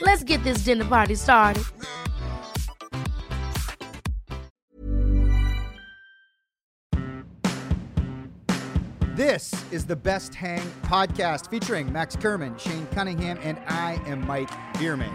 Let's get this dinner party started. This is the Best Hang podcast featuring Max Kerman, Shane Cunningham, and I am Mike Bierman.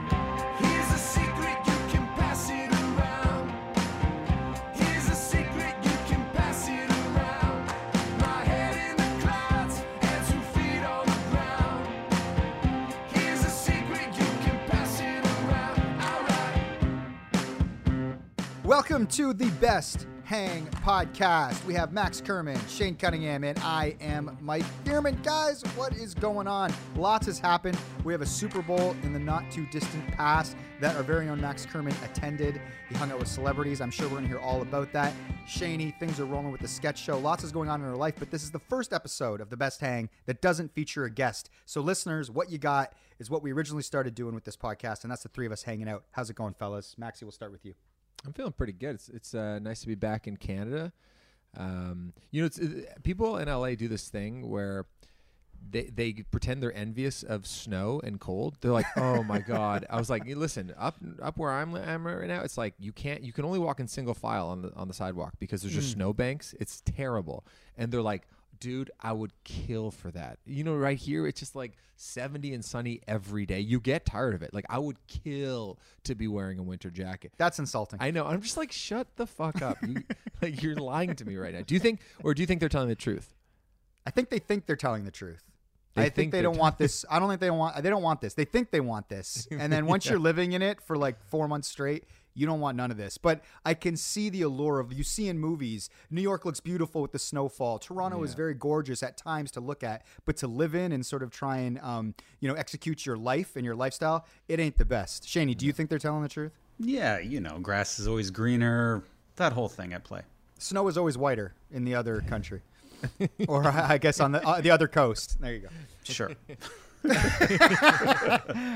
Welcome to the Best Hang podcast. We have Max Kerman, Shane Cunningham, and I am Mike Bierman. Guys, what is going on? Lots has happened. We have a Super Bowl in the not too distant past that our very own Max Kerman attended. He hung out with celebrities. I'm sure we're going to hear all about that. Shaney, things are rolling with the sketch show. Lots is going on in our life, but this is the first episode of the Best Hang that doesn't feature a guest. So, listeners, what you got is what we originally started doing with this podcast, and that's the three of us hanging out. How's it going, fellas? Maxie, we'll start with you. I'm feeling pretty good. It's it's uh, nice to be back in Canada. Um, you know, it's, uh, people in LA do this thing where they they pretend they're envious of snow and cold. They're like, "Oh my god!" I was like, "Listen, up up where I'm I'm right now, it's like you can't you can only walk in single file on the on the sidewalk because there's just snow banks. It's terrible." And they're like, "Dude, I would kill for that." You know, right here, it's just like 70 and sunny every day. You get tired of it. Like I would kill to be wearing a winter jacket. That's insulting. I know. I'm just like, shut the fuck up. You, like you're lying to me right now. Do you think, or do you think they're telling the truth? I think they think they're telling the truth. They I think think they don't want this. I don't think they want. They don't want this. They think they want this, and then once you're living in it for like four months straight, you don't want none of this. But I can see the allure of you see in movies. New York looks beautiful with the snowfall. Toronto is very gorgeous at times to look at, but to live in and sort of try and um, you know execute your life and your lifestyle, it ain't the best. Shaney, do you think they're telling the truth? Yeah, you know, grass is always greener. That whole thing at play. Snow is always whiter in the other country, or I guess on the uh, the other coast. There you go. Sure.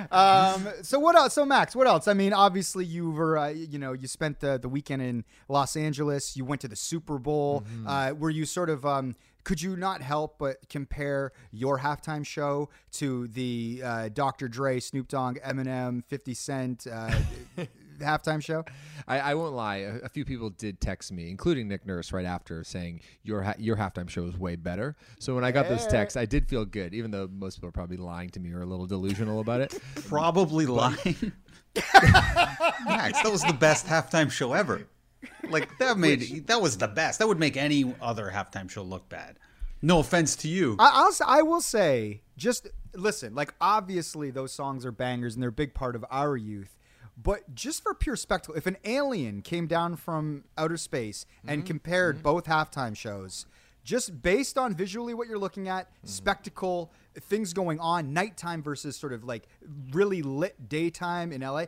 Um, so what else? So Max, what else? I mean, obviously you were, uh, you know, you spent the, the weekend in Los Angeles. You went to the Super Bowl. Mm-hmm. Uh, were you sort of? Um, could you not help but compare your halftime show to the uh, Dr. Dre, Snoop Dogg, Eminem, Fifty Cent uh, halftime show? I, I won't lie. A, a few people did text me, including Nick Nurse, right after saying your ha- your halftime show was way better. So when I got those texts, I did feel good, even though most people are probably lying to me or a little delusional about it. Probably lying. Max, that was the best halftime show ever. Like that made that was the best. That would make any other halftime show look bad. No offense to you. I, I'll, s- I will say, just listen, like, obviously those songs are bangers and they're a big part of our youth. But just for pure spectacle, if an alien came down from outer space and mm-hmm. compared mm-hmm. both halftime shows, just based on visually what you're looking at, mm-hmm. spectacle, things going on, nighttime versus sort of like really lit daytime in LA,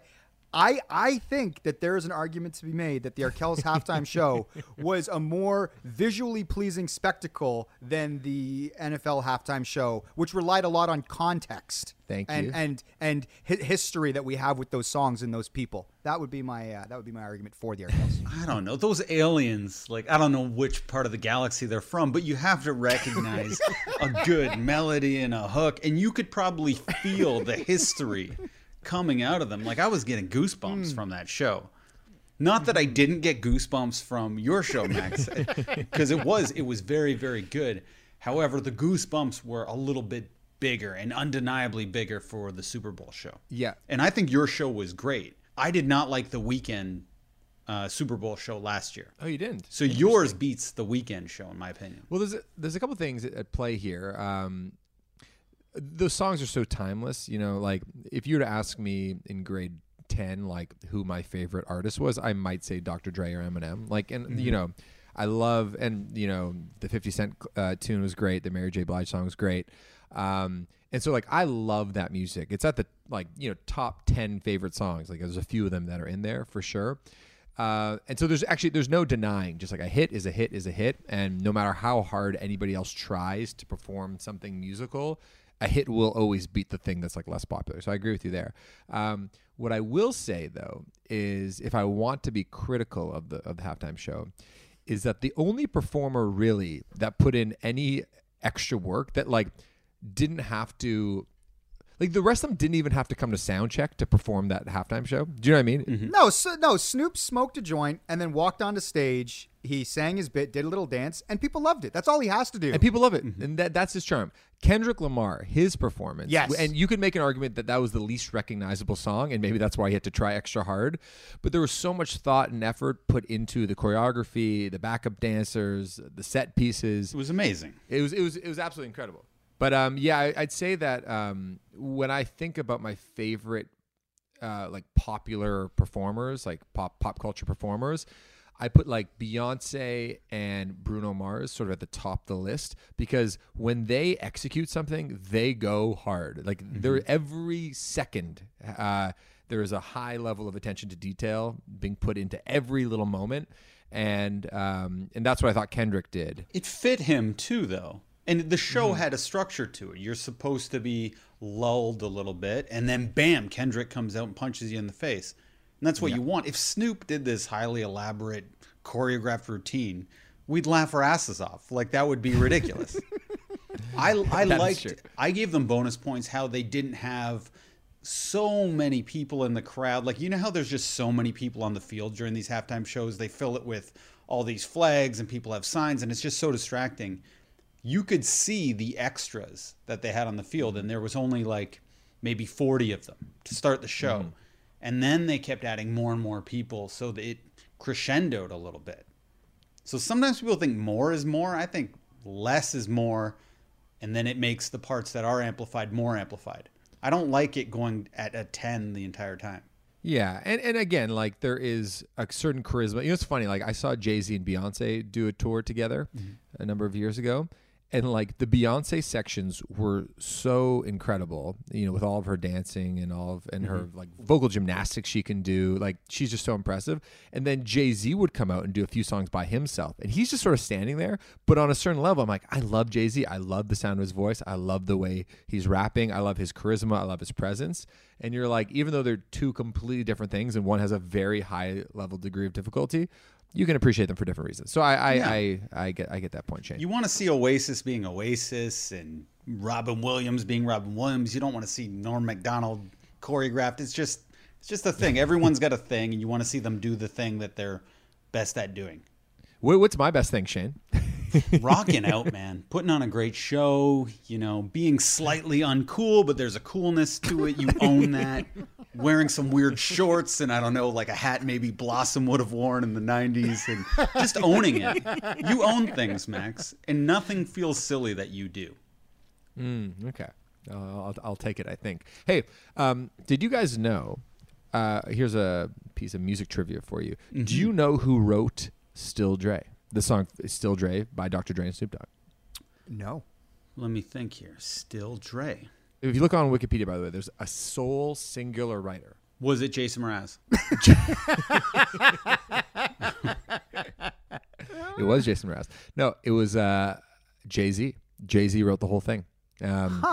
I I think that there is an argument to be made that the Arkells halftime show was a more visually pleasing spectacle than the NFL halftime show, which relied a lot on context. Thank and, you. And and hi- history that we have with those songs and those people. That would be my uh, that would be my argument for the Arkells. I don't know. Those aliens, like I don't know which part of the galaxy they're from, but you have to recognize a good melody and a hook, and you could probably feel the history coming out of them. Like I was getting goosebumps from that show. Not that I didn't get goosebumps from your show, Max, because it was it was very very good. However, the goosebumps were a little bit bigger and undeniably bigger for the Super Bowl show. Yeah. And I think your show was great. I did not like the Weeknd uh, Super Bowl show last year. Oh, you didn't. So yours beats the Weeknd show, in my opinion. Well, there's a, there's a couple things at- at play here. Um, those songs are so timeless. You know, like if you were to ask me in grade ten, like who my favorite artist was, I might say Dr. Dre or Eminem. Like, and you know, I love and you know the Fifty Cent uh, tune was great. The Mary J. Blige song was great. Um, and so like I love that music. It's at the like you know top ten favorite songs. Like there's a few of them that are in there for sure. Uh, and so there's actually there's no denying just like a hit is a hit is a hit and no matter how hard anybody else tries to perform something musical a hit will always beat the thing that's like less popular. So i agree with you there. Um, what i will say though is if i want to be critical of the of the halftime show is that the only performer really that put in any extra work that like didn't have to like the rest of them didn't even have to come to sound check to perform that halftime show do you know what i mean mm-hmm. no, so, no. Snoop smoked a joint and then walked onto stage. He sang his bit, did a little dance, and people loved it. That's all he has to do. and people love it, mm-hmm. and that that's his charm. Kendrick Lamar, his performance, Yes. and you could make an argument that that was the least recognizable song, and maybe that's why he had to try extra hard. But there was so much thought and effort put into the choreography, the backup dancers, the set pieces. It was amazing. It was it was it was absolutely incredible. But um, yeah, I, I'd say that um, when I think about my favorite uh, like popular performers, like pop pop culture performers, I put like Beyonce and Bruno Mars sort of at the top of the list because when they execute something, they go hard. Like they're every second. Uh, there is a high level of attention to detail being put into every little moment, and um, and that's what I thought Kendrick did. It fit him too, though. And the show mm-hmm. had a structure to it. You're supposed to be lulled a little bit, and then bam, Kendrick comes out and punches you in the face. And that's what you want. If Snoop did this highly elaborate, choreographed routine, we'd laugh our asses off. Like that would be ridiculous. I I That liked. I gave them bonus points how they didn't have so many people in the crowd. Like you know how there's just so many people on the field during these halftime shows. They fill it with all these flags and people have signs, and it's just so distracting. You could see the extras that they had on the field, and there was only like maybe 40 of them to start the show. Mm-hmm. And then they kept adding more and more people so that it crescendoed a little bit. So sometimes people think more is more. I think less is more, and then it makes the parts that are amplified more amplified. I don't like it going at a 10 the entire time. Yeah, and and again, like there is a certain charisma. You know, it's funny. Like I saw Jay Z and Beyonce do a tour together a number of years ago, and like the Beyonce sections were so incredible. You know, with all of her dancing and all of and her mm-hmm. like vocal gymnastics she can do. Like she's just so impressive. And then Jay Z would come out and do a few songs by himself, and he's just sort of standing there. But on a certain level, I'm like, I love Jay Z. I love the sound of his voice. I love the way he's rapping. I love his charisma. I love his presence. And you're like, even though they're two completely different things, and one has a very high level degree of difficulty, you can appreciate them for different reasons. So I I, I, I get I get that point, Shane. You want to see Oasis being Oasis and Robin Williams being Robin Williams. You don't want to see Norm Macdonald choreographed. It's just it's just a thing. Everyone's got a thing, and you want to see them do the thing that they're best at doing. What's my best thing, Shane? Rocking out, man. Putting on a great show, you know, being slightly uncool, but there's a coolness to it. You own that. Wearing some weird shorts and I don't know, like a hat maybe Blossom would have worn in the 90s and just owning it. You own things, Max, and nothing feels silly that you do. Mm, Okay, uh, I'll, I'll take it. I think. Hey, um, did you guys know? Uh, here's a piece of music trivia for you. Do you know who wrote "Still Dre"? The song "Still Dre" by Dr. Dre and Snoop Dogg. no. Let me think here. Still Dre. If you look on Wikipedia, by the way, there's a sole singular writer Was it Jason Mraz? It was Jason Mraz. No, it was uh, Jay Z. Jay Z wrote the whole thing. Um,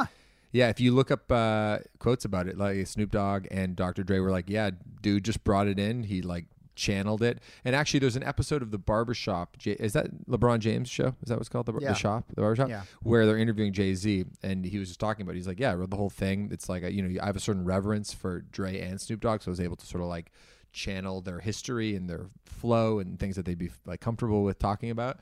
Yeah, if you look up uh, quotes about it, like Snoop Dogg and Dr. Dre were like, "Yeah, dude just brought it in. He like channeled it." And actually, there's an episode of the Barbershop. Is that LeBron James show? Is that what's called the, Yeah. the shop, the Barbershop? Yeah. Where they're interviewing Jay Z, and he was just talking about. It. He's like, "Yeah, I wrote the whole thing. It's like, you know, I have a certain reverence for Dre and Snoop Dogg, so I was able to sort of like channel their history and their flow and things that they'd be like comfortable with talking about."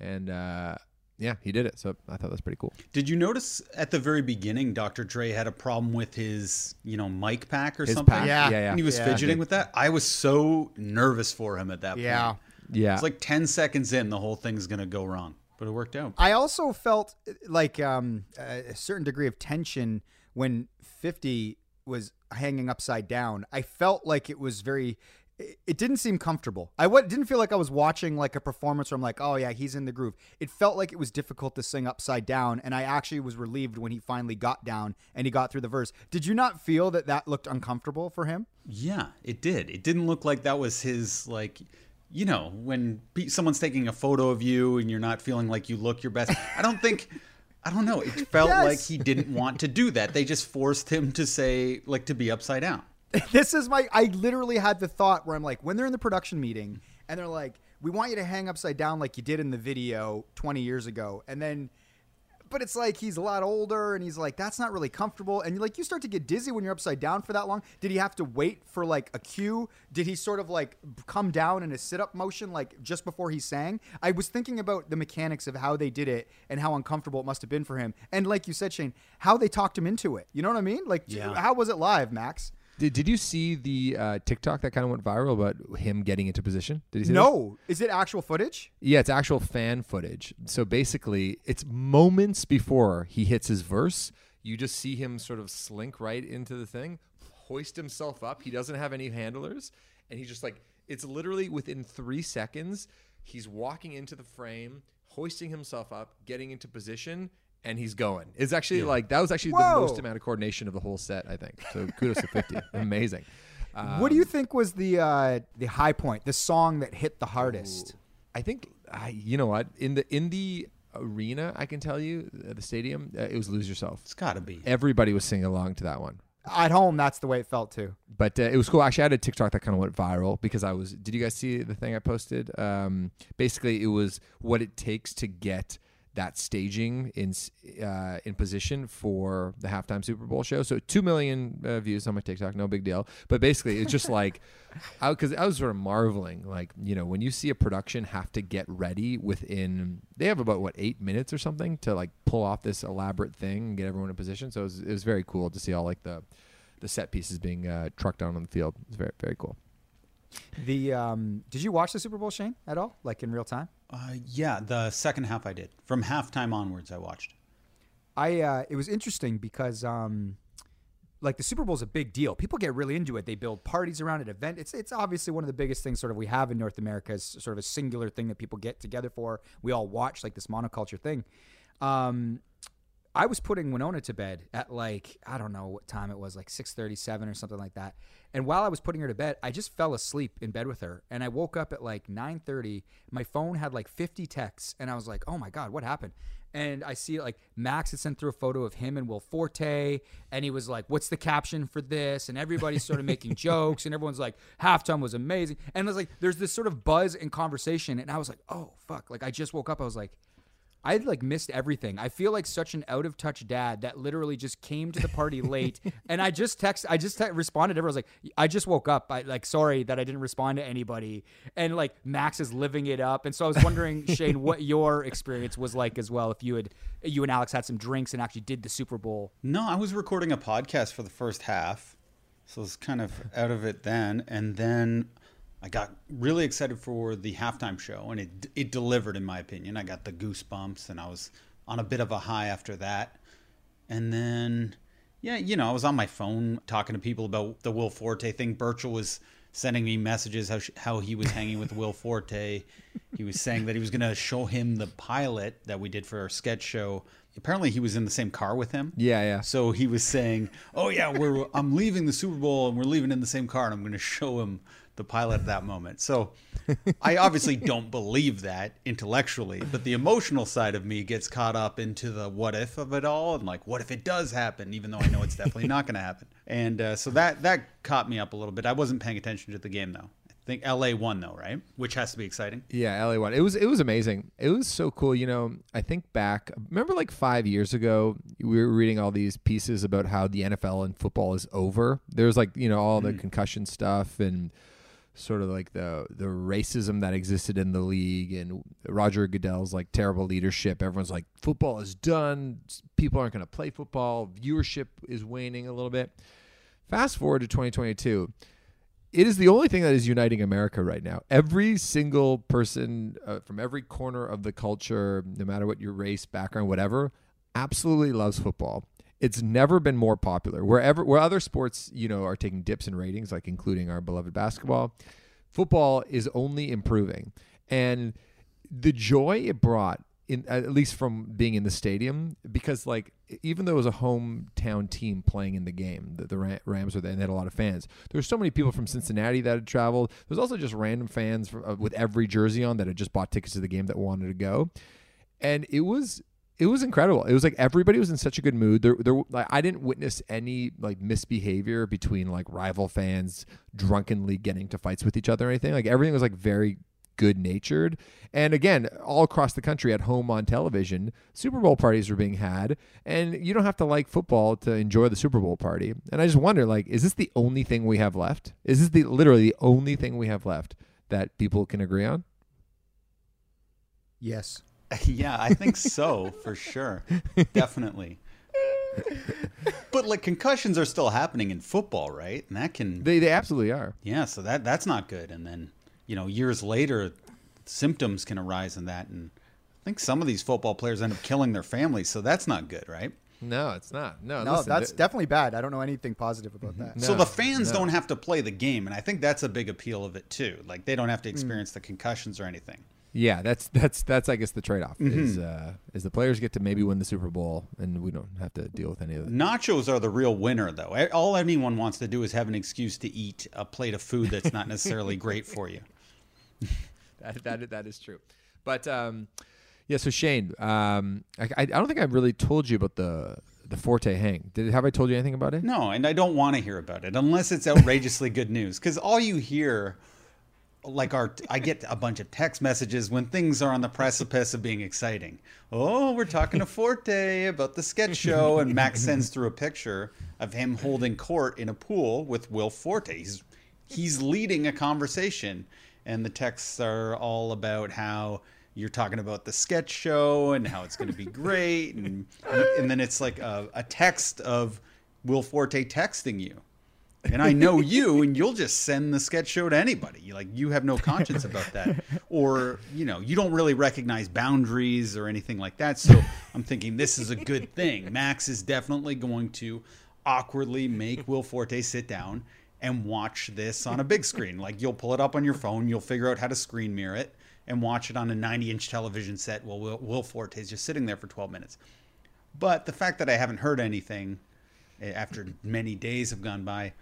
And uh, yeah, he did it. So I thought that was pretty cool. Did you notice at the very beginning, Dr. Dre had a problem with his, you know, mic pack or His something? pack, Yeah. yeah, yeah. And he was Yeah. fidgeting with that. I was so nervous for him at that Yeah. point. Yeah, Yeah. It's like 10 seconds in, the whole thing's going to go wrong. But it worked out. I also felt uh, like um, a certain degree of tension when 50 was hanging upside down. I felt like it was very. It- It didn't seem comfortable. I w- didn't feel like I was watching like a performance where I'm like, oh yeah, he's in the groove. It felt like it was difficult to sing upside down, and I actually was relieved when he finally got down and he got through the verse. Did you not feel that that looked uncomfortable for him? Yeah, it did. It didn't look like that was his, like, you know, when someone's taking a photo of you and you're not feeling like you look your best. I don't think. I don't know. It felt Yes. like he didn't want to do that. They just forced him to say, like, to be upside down. this is my I literally had the thought where I'm like when they're in the production meeting and they're like we want you to hang upside down like you did in the video 20 years ago. And then but it's like he's a lot older and he's like that's not really comfortable. And like you start to get dizzy when you're upside down for that long. Did he have to wait for like a cue? Did he sort of like come down in a sit-up motion like just before he sang? I was thinking about the mechanics of how they did it and how uncomfortable it must have been for him. And like you said shane how they talked him into it. You know what i mean? Like Yeah. how was it live max Did, did you see the uh, TikTok that kind of went viral about him getting into position? Did you see? No, is it actual footage? Yeah, it's actual fan footage. So basically, it's moments before he hits his verse. You just see him sort of slink right into the thing, hoist himself up. He doesn't have any handlers. And he's just like, it's literally within three seconds, he's walking into the frame, hoisting himself up, getting into position, and he's going. It's actually like, that was actually the most amount of coordination of the whole set, I think. So kudos to 50. Amazing. what do you think was the uh, the high point, the song that hit the hardest? I think I, you know what in the in the arena, I can tell you uh, the stadium, uh, it was "Lose Yourself." It's got to be. Everybody was singing along to that one, At home, that's the way it felt too. but uh, it was cool. Actually, I had a TikTok that kind of went viral because I was. Did you guys see the thing I posted? Um, basically, it was what it takes to get that staging in uh, in position for the halftime Super Bowl show. So two million uh, views on my TikTok, no big deal. But basically, it's just like, because I, was sort of marveling, like you know, when you see a production have to get ready within, they have about what eight minutes or something to like pull off this elaborate thing and get everyone in position. So it was, it was very cool to see all like the the set pieces being uh, trucked down on the field. It's very very cool. The um, did you watch the Super Bowl, Shane, at all, like in real time? Uh, yeah, the second half I did. From halftime onwards, I watched. I uh, it was interesting because um, like the Super Bowl is a big deal. People get really into it. They build parties around it. Event. It's it's obviously one of the biggest things sort of we have in North America is sort of a singular thing that people get together for. We all watch like this monoculture thing. Um, I was putting Winona to bed at like I don't know what time it was, like six thirty-seven or something like that. And while I was putting her to bed, I just fell asleep in bed with her. And I woke up at like nine thirty. My phone had like fifty texts, and I was like, "Oh my god, what happened?" And I see like Max had sent through a photo of him and Will Forte, and he was like, "What's the caption for this?" And everybody's sort of making jokes, and everyone's like, "Halftime was amazing." And I was like, "There's this sort of buzz and conversation," and I was like, "Oh fuck!" Like I just woke up, I was like. I like missed everything. I feel like such an out of touch dad that literally just came to the party late. And I just text, I just te- responded to everyone. Was like, I just woke up. I like, sorry that I didn't respond to anybody. And like Max is living it up. And so I was wondering, Shane, what your experience was like as well. If you had, you and Alex had some drinks and actually did the Super Bowl. No, I was recording a podcast for the first half, so I was kind of out of it then. And then I got really excited for the halftime show, and it it delivered, in my opinion. I got the goosebumps, and I was on a bit of a high after that. And then, yeah, you know, I was on my phone talking to people about the Will Forte thing. Birchall was sending me messages how sh- how he was hanging with Will Forte. He was saying that he was going to show him the pilot that we did for our sketch show apparently he was in the same car with him. Yeah, yeah. So he was saying, "Oh yeah, we're I'm leaving the Super Bowl and we're leaving in the same car, and I'm going to show him the pilot at that moment." So I obviously don't believe that intellectually, but the emotional side of me gets caught up into the what if of it all, and like, what if it does happen, even though I know it's definitely not going to happen. And uh, so that that caught me up a little bit. I wasn't paying attention to the game though. I think LA won though, right? Which has to be exciting. Yeah, LA won. It was it was amazing. It was so cool. You know, I think back. Remember, like five years ago, we were reading all these pieces about how the NFL and football is over. There's like you know all the concussion stuff and sort of like the the racism that existed in the league and Roger Goodell's like terrible leadership. Everyone's like, football is done. People aren't going to play football. Viewership is waning a little bit. Fast forward to 2022 it is the only thing that is uniting America right now. Every single person uh, from every corner of the culture, no matter what your race, background, whatever, absolutely loves football. It's never been more popular. Wherever where other sports, you know, are taking dips in ratings, like including our beloved basketball, football is only improving. And the joy it brought in at least from being in the stadium because like even though it was a hometown team playing in the game the, the rams were there and they had a lot of fans there were so many people from cincinnati that had traveled there's also just random fans for, uh, with every jersey on that had just bought tickets to the game that wanted to go and it was it was incredible. It was like everybody was in such a good mood. There, there, like I didn't witness any like misbehavior between like rival fans drunkenly getting to fights with each other or anything. Like everything was like very good natured. And again, all across the country at home on television, Super Bowl parties were being had, and you don't have to like football to enjoy the Super Bowl party. And I just wonder, like, is this the only thing we have left? Is this the literally the only thing we have left that people can agree on? Yes. yeah, I think so for sure. Definitely. but like concussions are still happening in football, right? And that can They they absolutely are. yeah, so that that's not good. And then you know years later, symptoms can arise in that, and I think some of these football players end up killing their families. So that's not good, right? No, it's not. No, No, listen, that's th- definitely bad. I don't know anything positive about mm-hmm. that. so the fans no. don't have to play the game, and I think that's a big appeal of it too. Like they don't have to mm. experience the concussions or anything. Yeah, that's that's that's I guess the trade off is uh, is the players get to maybe win the Super Bowl and we don't have to deal with any of it. Nachos are the real winner, though. All anyone wants to do is have an excuse to eat a plate of food that's not necessarily great for you. That that, that is true. But um, yeah, so Shane, um, I, I I don't think I really told you about the the Forte hang. Did have I told you anything about it? No, and I don't want to hear about it unless it's outrageously good news. Because all you hear, like our, I get a bunch of text messages when things are on the precipice of being exciting. Oh, we're talking to Forte about the sketch show, and Max sends through a picture of him holding court in a pool with Will Forte. He's he's leading a conversation, and the texts are all about how you're talking about the sketch show and how it's going to be great, and and then it's like a, a text of Will Forte texting you. And I know you, and you'll just send the sketch show to anybody. You like you have no conscience about that, or you know you don't really recognize boundaries or anything like that. So I'm thinking this is a good thing. Max is definitely going to awkwardly make Will Forte sit down and watch this on a big screen. Like you'll pull it up on your phone, you'll figure out how to screen mirror it, and watch it on a 90 inch television set while Will, Will Forte is just sitting there for 12 minutes. But the fact that I haven't heard anything eh, after many days have gone by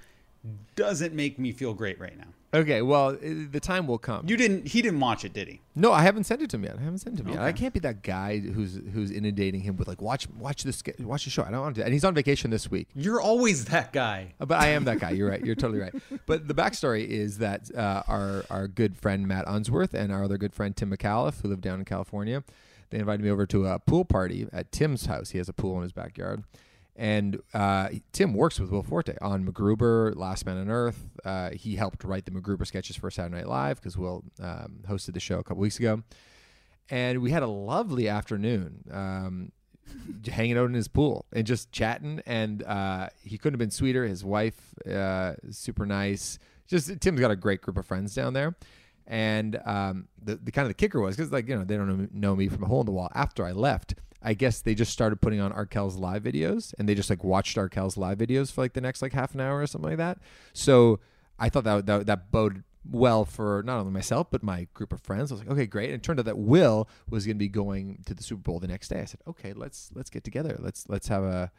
doesn't make me feel great right now. Okay, well the time will come. You didn't. He didn't watch it, did he? no, I haven't sent it to him yet. I haven't sent it to him yet. I can't be that guy who's who's inundating him with like watch watch this watch the show. I don't want to. And he's on vacation this week. You're always that guy. Uh, But I am that guy. You're right. You're totally right. But the backstory is that uh, our our good friend Matt Unsworth and our other good friend Tim McAuliffe, who live down in California, they invited me over to a pool party at Tim's house. He has a pool in his backyard, and uh, Tim works with Will Forte on MacGruber, Last Man on Earth. Uh, he helped write the MacGruber sketches for Saturday Night Live because Will um, hosted the show a couple weeks ago, and we had a lovely afternoon. Um, hanging out in his pool and just chatting. And uh, he couldn't have been sweeter. His wife, uh, super nice. Just Tim's got a great group of friends down there. And um, the, the kind of the kicker was because like you know they don't know, me from a hole in the wall. After I left, I guess they just started putting on Arkells live videos, and they just like watched Arkells live videos for like the next like half an hour or something like that. So I thought that that, that bode well for not only myself but my group of friends. I was like, okay, great. And it turned out that Will was going to be going to the Super Bowl the next day. I said, okay, let's let's get together. Let's let's have a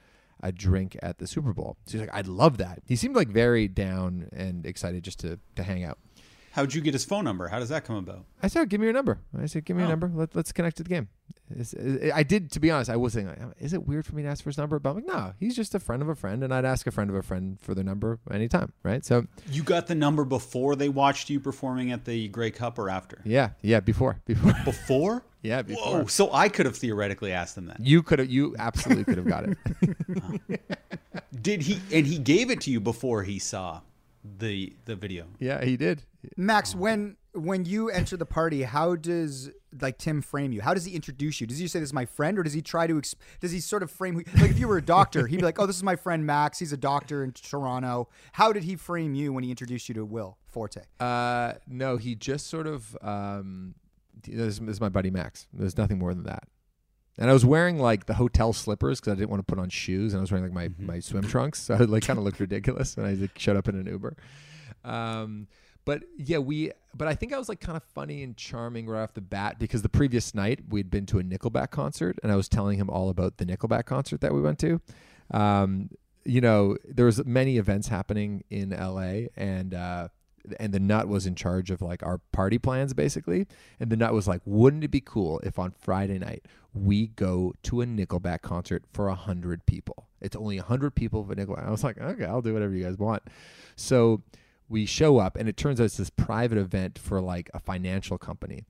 a drink at the Super Bowl. So he's like, I'd love that. He seemed like very down and excited just to to hang out. How'd you get his phone number? How does that come about? I said, give me your number. I said, give me your Oh. number. Let, let's connect to the game. Is- is- I did, to be honest, I was thinking, like, is it weird for me to ask for his number? But I'm like, no, he's just a friend of a friend, and I'd ask a friend of a friend for their number anytime, right? So, You got the number before they watched you performing at the Grey Cup or after? yeah, yeah, before, before, Before? yeah, before. Whoa! So I could have theoretically asked them that. You could have, you absolutely could have got it. Did he? And he gave it to you before he saw the the video. yeah, he did. Max, when when you enter the party, how does like Tim frame you? How does he introduce you? Does he say this is my friend, or does he try to? Exp- does he sort of frame who- like if you were a doctor, he'd be like, "Oh, this is my friend Max. He's a doctor in Toronto." How did he frame you when he introduced you to Will Forte? Uh, no, he just sort of, um, this, this is my buddy Max. There's nothing more than that. And I was wearing like the hotel slippers because I didn't want to put on shoes, and I was wearing like my, my swim trunks, so I like kind of looked ridiculous and I like, showed up in an Uber. Um, but yeah, we. But I think I was like kind of funny and charming right off the bat because the previous night we'd been to a Nickelback concert, and I was telling him all about the Nickelback concert that we went to. Um, you know, there was many events happening in LA, and uh, and the nut was in charge of like our party plans basically. And the nut was like, wouldn't it be cool if on Friday night we go to a Nickelback concert for a hundred people? It's only a hundred people for Nickelback. I was like, okay, I'll do whatever you guys want. So we show up, and it turns out it's this private event for like a financial company,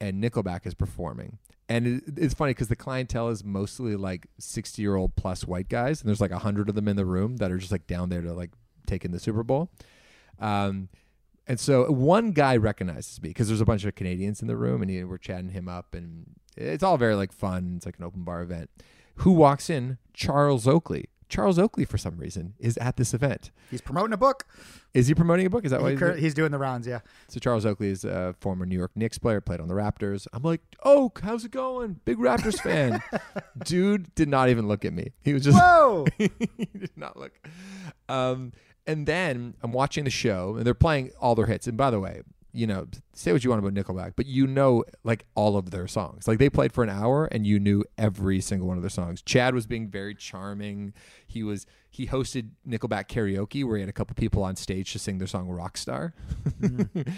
and Nickelback is performing. And it's funny because the clientele is mostly like sixty-year-old plus white guys, and there's like a hundred of them in the room that are just like down there to like take in the Super Bowl. Um, and so one guy recognizes me because there's a bunch of Canadians in the room, and he, we're chatting him up, and it's all very like fun. It's like an open bar event. Who walks in? Charles Oakley. Charles Oakley, for some reason, is at this event. He's promoting a book. Is he promoting a book? Is that why He he's cur- there? he's doing the rounds. Yeah. So Charles Oakley is a former New York Knicks player, played on the Raptors. I'm like, Oak, how's it going? Big Raptors fan. Dude did not even look at me. He was just Whoa. he did not look. Um, and then I'm watching the show, and they're playing all their hits. And by the way, you know, say what you want about Nickelback, but you know, like all of their songs. Like they played for an hour, and you knew every single one of their songs. Chad was being very charming. He was he hosted Nickelback karaoke, where he had a couple people on stage to sing their song "Rockstar,"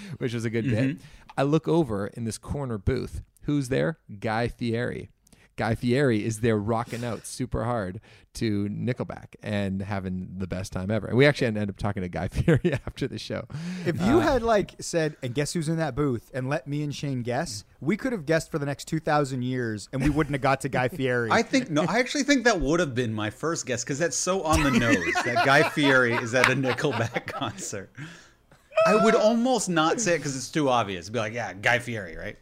which was a good mm-hmm. bit. I look over in this corner booth. Who's there? Guy Fieri. Guy Fieri is there rocking out super hard to Nickelback and having the best time ever. And we actually ended up talking to Guy Fieri after the show. If you uh, had like said, and guess who's in that booth, and let me and Shane guess, we could have guessed for the next two thousand years, and we wouldn't have got to Guy Fieri. I think no. I actually think that would have been my first guess because that's so on the nose. that Guy Fieri is at a Nickelback concert. I would almost not say it because it's too obvious. Be like, yeah, Guy Fieri, right?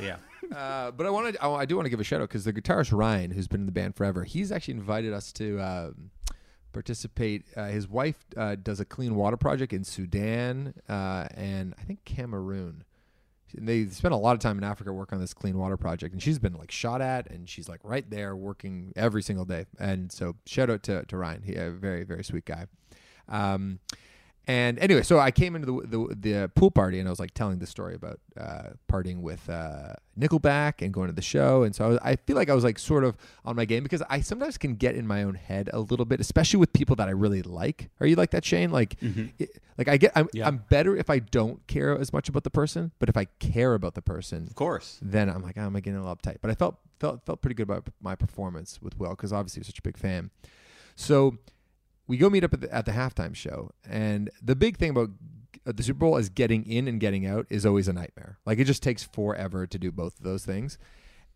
Yeah. Uh, but I wanted, I, I do want to give a shout out because the guitarist Ryan, who's been in the band forever, he's actually invited us to um, participate. Uh, his wife uh, does a clean water project in Sudan uh, and I think Cameroon. And they spent a lot of time in Africa working on this clean water project, and she's been like shot at, and she's like right there working every single day. And so shout out to, to Ryan, he a very very sweet guy. Um, and anyway, so I came into the, the the pool party and I was like telling the story about uh, partying with uh, Nickelback and going to the show, and so I, was, I feel like I was like sort of on my game because I sometimes can get in my own head a little bit, especially with people that I really like. Are you like that, Shane? Like, it, like I get, I'm, Yeah. I'm better if I don't care as much about the person, but if I care about the person, Of course. then I'm like, oh, am I getting a little uptight? But I felt felt felt pretty good about my performance with Will because obviously he was such a big fan. So we go meet up at the, at the halftime show, and the big thing about uh, the Super Bowl is getting in and getting out is always a nightmare. Like it just takes forever to do both of those things.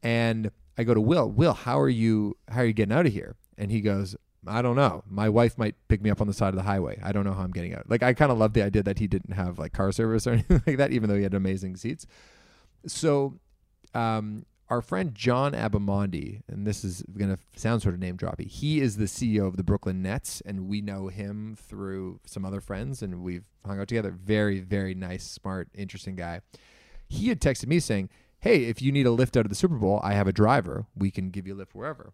And I go to Will, Will, how are you? How are you getting out of here? And he goes, I don't know. My wife might pick me up on the side of the highway. I don't know how I'm getting out. Like I kind of love the idea that he didn't have like car service or anything like that, even though he had amazing seats. So, um, our friend John Abbamondi, and this is going to sound sort of name droppy. He is the CEO of the Brooklyn Nets, and we know him through some other friends, and we've hung out together. Very, very nice, smart, interesting guy. He had texted me saying, "Hey, if you need a lift out of the Super Bowl, I have a driver. We can give you a lift wherever."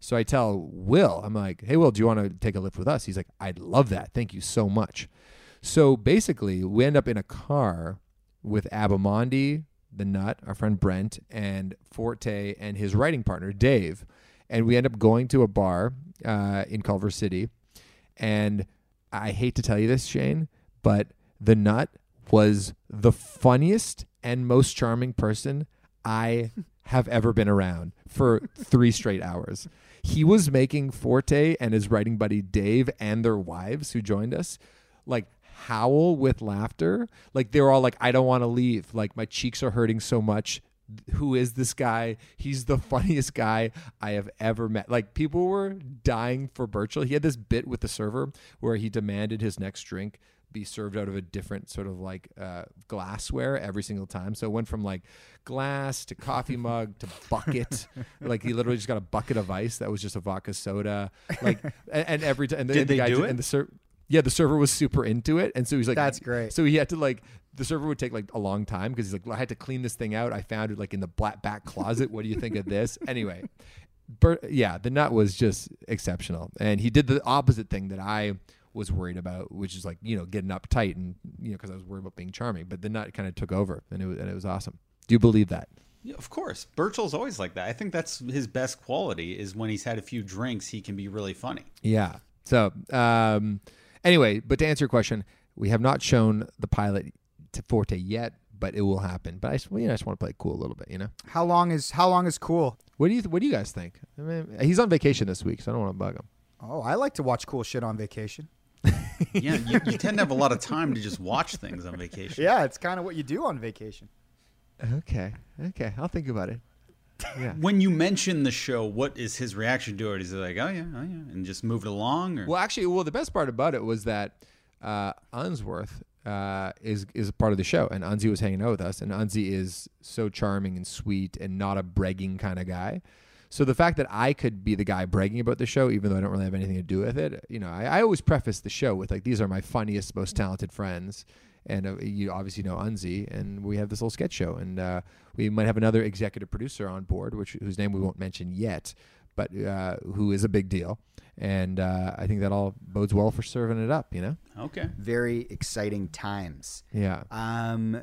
So I tell Will, I'm like, "Hey, Will, do you want to take a lift with us?" He's like, "I'd love that. Thank you so much." So basically, we end up in a car with Abbamondi, the nut, our friend Brent, and Forte and his writing partner Dave, and we end up going to a bar uh, in Culver City. And I hate to tell you this, Shane, but the nut was the funniest and most charming person I have ever been around for three straight hours. He was making Forte and his writing buddy Dave and their wives who joined us like howl with laughter. Like they were all like, I don't want to leave. Like my cheeks are hurting so much. Who is this guy? He's the funniest guy I have ever met. Like people were dying for Birchall. He had this bit with the server where he demanded his next drink be served out of a different sort of like uh, glassware every single time. So it went from like glass to coffee mug to bucket. like he literally just got a bucket of ice that was just a vodka soda. Like and, and every time and the, Did the they guy do did- it? and the ser- yeah, the server was super into it, and so he's like, That's great. So he had to like the server would take like a long time because he's like, well, I had to clean this thing out. I found it like in the black back closet. What do you think of this? Anyway, Bert, yeah, the nut was just exceptional, and he did the opposite thing that I was worried about, which is like you know getting uptight and you know because I was worried about being charming, but the nut kind of took over, and it was, and it was awesome. Do you believe that? Yeah, of course. Birchall's always like that. I think that's his best quality is when he's had a few drinks, he can be really funny. Yeah. So, um, anyway, but to answer your question, we have not shown the pilot to Forte yet, but it will happen. But I, just- well, you know, I just want to play it cool a little bit, you know. How long is how long is cool? What do you What do you guys think? I mean, he's on vacation this week, so I don't want to bug him. Oh, I like to watch cool shit on vacation. Yeah, you, you tend to have a lot of time to just watch things on vacation. Yeah, it's kind of what you do on vacation. Okay. Okay. I'll think about it. Yeah. When you mention the show, what is his reaction to it? Is he like, oh yeah, oh yeah, and just move it along? Or Well, actually, well, the best part about it was that uh, Unsworth uh, is is a part of the show, and Unzi was hanging out with us, and Unzi is so charming and sweet, and not a bragging kind of guy. So the fact that I could be the guy bragging about the show, even though I don't really have anything to do with it, you know, I, I always preface the show with like, these are my funniest, most talented friends. And uh, you obviously know Unzi, and we have this little sketch show, and uh, we might have another executive producer on board, which whose name we won't mention yet, but uh, who is a big deal. And uh, I think that all bodes well for serving it up, you know? okay, Very exciting times. Yeah. Um,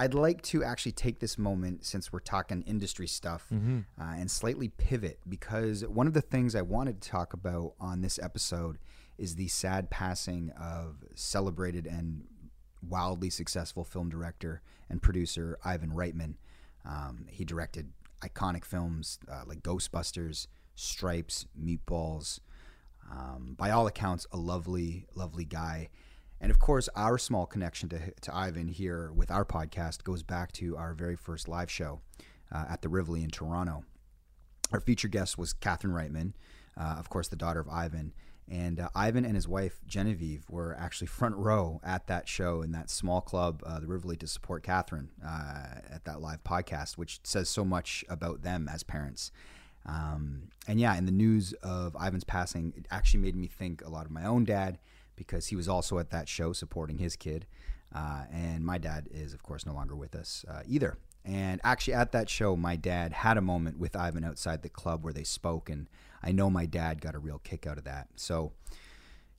I'd like to actually take this moment since we're talking industry stuff Mm-hmm. uh, and slightly pivot because one of the things I wanted to talk about on this episode is the sad passing of celebrated and wildly successful film director and producer Ivan Reitman. Um, he directed iconic films uh, like Ghostbusters, Stripes, Meatballs. Um, by all accounts, a lovely, lovely guy. And of course, our small connection to, to Ivan here with our podcast goes back to our very first live show uh, at the Rivoli in Toronto. Our featured guest was Catherine Reitman, uh, of course, the daughter of Ivan. And uh, Ivan and his wife Genevieve were actually front row at that show in that small club, uh, the Rivoli, to support Catherine uh, at that live podcast, which says so much about them as parents. Um, and yeah, in the news of Ivan's passing, it actually made me think a lot of my own dad because he was also at that show supporting his kid. Uh, and my dad is, of course, no longer with us uh, either. And actually, at that show, my dad had a moment with Ivan outside the club where they spoke, and I know my dad got a real kick out of that. So,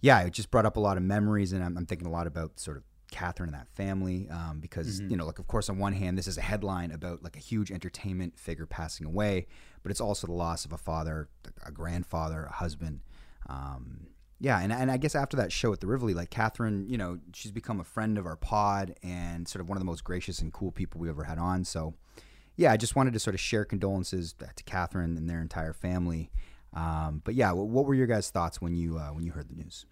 yeah, it just brought up a lot of memories, and I'm, I'm thinking a lot about sort of Catherine and that family um, because you know, like of course, on one hand, this is a headline about like a huge entertainment figure passing away, but it's also the loss of a father, a grandfather, a husband. Um, yeah, and, and I guess after that show at the Rivoli, like Catherine, you know, she's become a friend of our pod and sort of one of the most gracious and cool people we ever had on. So, yeah, I just wanted to sort of share condolences to Catherine and their entire family. Um, but yeah, what, were your guys' thoughts when you uh, when you heard the news?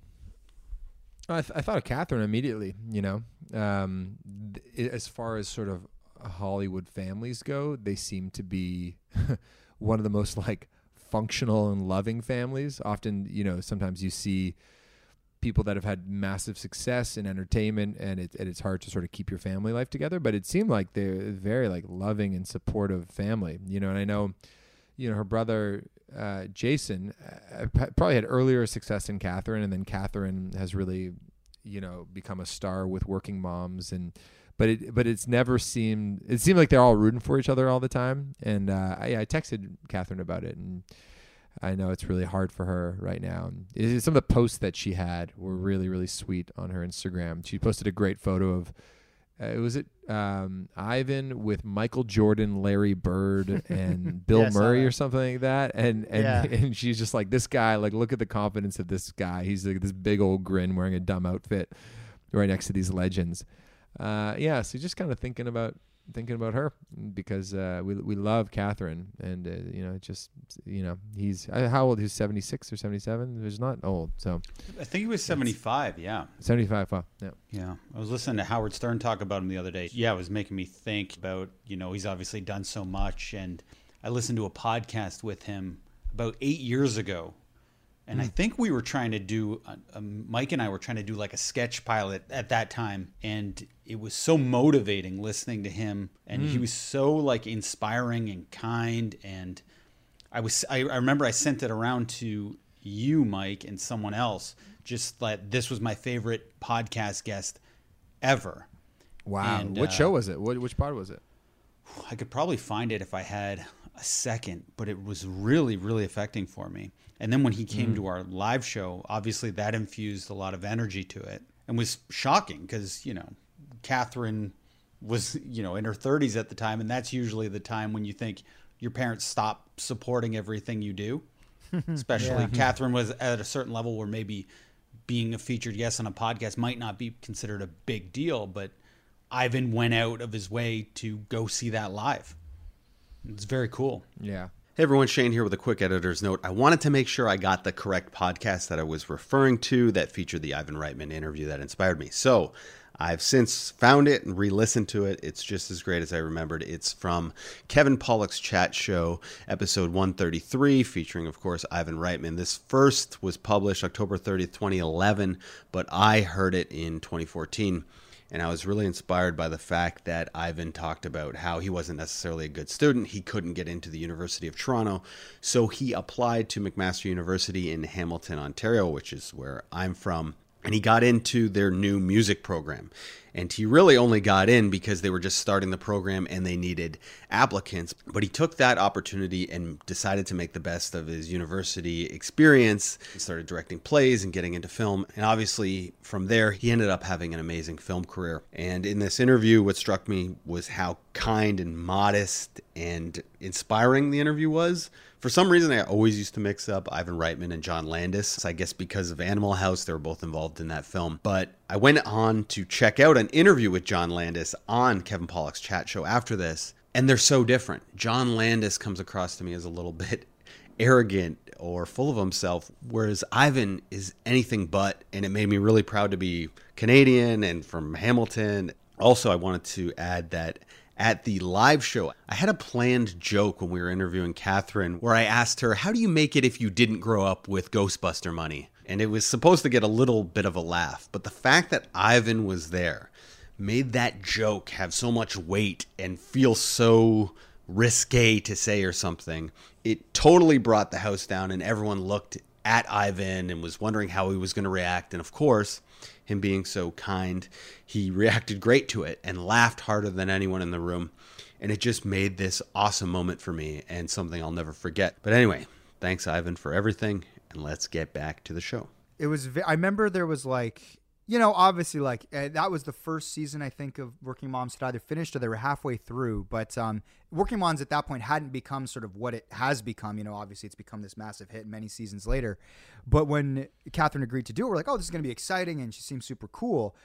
I, th- I thought of Catherine immediately. You know, um, th- as far as sort of Hollywood families go, they seem to be one of the most like functional and loving families. Often, you know, sometimes you see people that have had massive success in entertainment, and, it, and it's hard to sort of keep your family life together. But it seemed like they're very like loving and supportive family. You know, and I know, you know, her brother uh, Jason uh, probably had earlier success than Catherine, and then Catherine has really, you know, become a star with Working Moms, and but it but it's never seemed it seemed like they're all rooting for each other all the time, and uh, I, I texted Catherine about it, and I know it's really hard for her right now. And it- some of the posts that she had were really really sweet on her Instagram. She posted a great photo of. Uh, was it um, Ivan with Michael Jordan, Larry Bird, and Bill Yeah, Murray or something like that? And and Yeah. and she's just like this guy. Like look at the confidence of this guy. He's like this big old grin, wearing a dumb outfit, right next to these legends. Uh, yeah, so just kind of thinking about thinking about her because uh, we we love Catherine, and uh, you know, just you know, he's uh, how old? He's seventy six or seventy seven. He's not old, so I think he was 75, yeah. seventy five. Wow, yeah. Yeah, I was listening to Howard Stern talk about him the other day. Yeah, it was making me think about, you know, he's obviously done so much. And I listened to a podcast with him about eight years ago. And I think we were trying to do, uh, um, Mike and I were trying to do like a sketch pilot at that time. And it was so motivating listening to him. And he was so like inspiring and kind. And I was I, I remember I sent it around to you, Mike, and someone else, just that this was my favorite podcast guest ever. Wow, And, what uh, show was it? What which part was it? I could probably find it if I had a second, but it was really, really affecting for me. And then when he came to mm-hmm. our live show, obviously that infused a lot of energy to it and was shocking because, you know, Catherine was, you know, in her 30s at the time. And that's usually the time when you think your parents stop supporting everything you do. Especially Catherine was at a certain level where maybe being a featured guest on a podcast might not be considered a big deal, but Ivan went out of his way to go see that live. It's very cool. Yeah. Hey everyone, Shane here with a quick editor's note. I wanted to make sure I got the correct podcast that I was referring to that featured the Ivan Reitman interview that inspired me. So I've since found it and re listened to it. It's just as great as I remembered. It's from Kevin Pollak's Chat Show, episode 133, featuring, of course, Ivan Reitman. This first was published October 30th, 2011, but I heard it in 2014. And I was really inspired by the fact that Ivan talked about how he wasn't necessarily a good student. He couldn't get into the University of Toronto. So he applied to McMaster University in Hamilton, Ontario, which is where I'm from. And he got into their new music program. And he really only got in because they were just starting the program and they needed applicants. But he took that opportunity and decided to make the best of his university experience. He started directing plays and getting into film. And obviously, from there, he ended up having an amazing film career. And in this interview, what struck me was how kind and modest and inspiring the interview was. For some reason, I always used to mix up Ivan Reitman and John Landis. I guess because of Animal House, they were both involved in that film. But I went on to check out an interview with John Landis on Kevin Pollak's chat show after this, and they're so different. John Landis comes across to me as a little bit arrogant or full of himself, whereas Ivan is anything but. And it made me really proud to be Canadian and from Hamilton. Also, I wanted to add that at the live show, I had a planned joke when we were interviewing Catherine where I asked her, How do you make it if you didn't grow up with Ghostbuster money? and it was supposed to get a little bit of a laugh. But the fact that Ivan was there made that joke have so much weight and feel so risque to say or something. It totally brought the house down, and everyone looked at Ivan and was wondering how he was going to react. And of course, him being so kind, he reacted great to it and laughed harder than anyone in the room. And it just made this awesome moment for me and something I'll never forget. But anyway, thanks, Ivan, for everything. And let's get back to the show. it was i remember there was like you know obviously like uh, that was the first season i think of working moms had either finished or they were halfway through but um working moms at that point hadn't become sort of what it has become you know obviously it's become this massive hit many seasons later but when catherine agreed to do it we're like oh this is going to be exciting and she seems super cool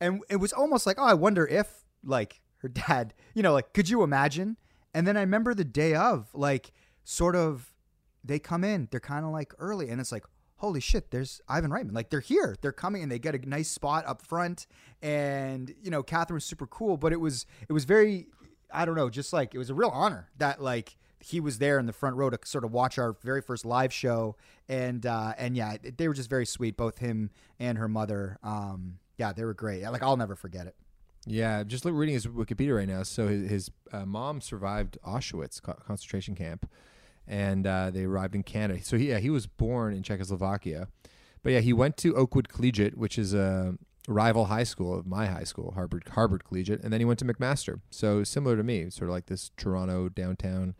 and it was almost like oh i wonder if like her dad you know like could you imagine? And then i remember the day of like sort of they come in they're kind of like early and it's like holy shit there's ivan reitman. Like they're here. They're coming and they get a nice spot up front. And you know catherine was super cool but it was it was very i don't know just like it was a real honor that like he was there in the front row to sort of watch our very first live show. And uh and yeah they were just very sweet both him and her mother. Um yeah they were great. Like i'll never forget it. Yeah, just reading his Wikipedia right now. So his, his uh, mom survived Auschwitz co- concentration camp, and uh, they arrived in Canada. So he, yeah, he was born in Czechoslovakia, but yeah, he went to Oakwood Collegiate, which is a rival high school of my high school, Harbord Harbord Collegiate, and then he went to McMaster. So similar to me, sort of like this Toronto downtown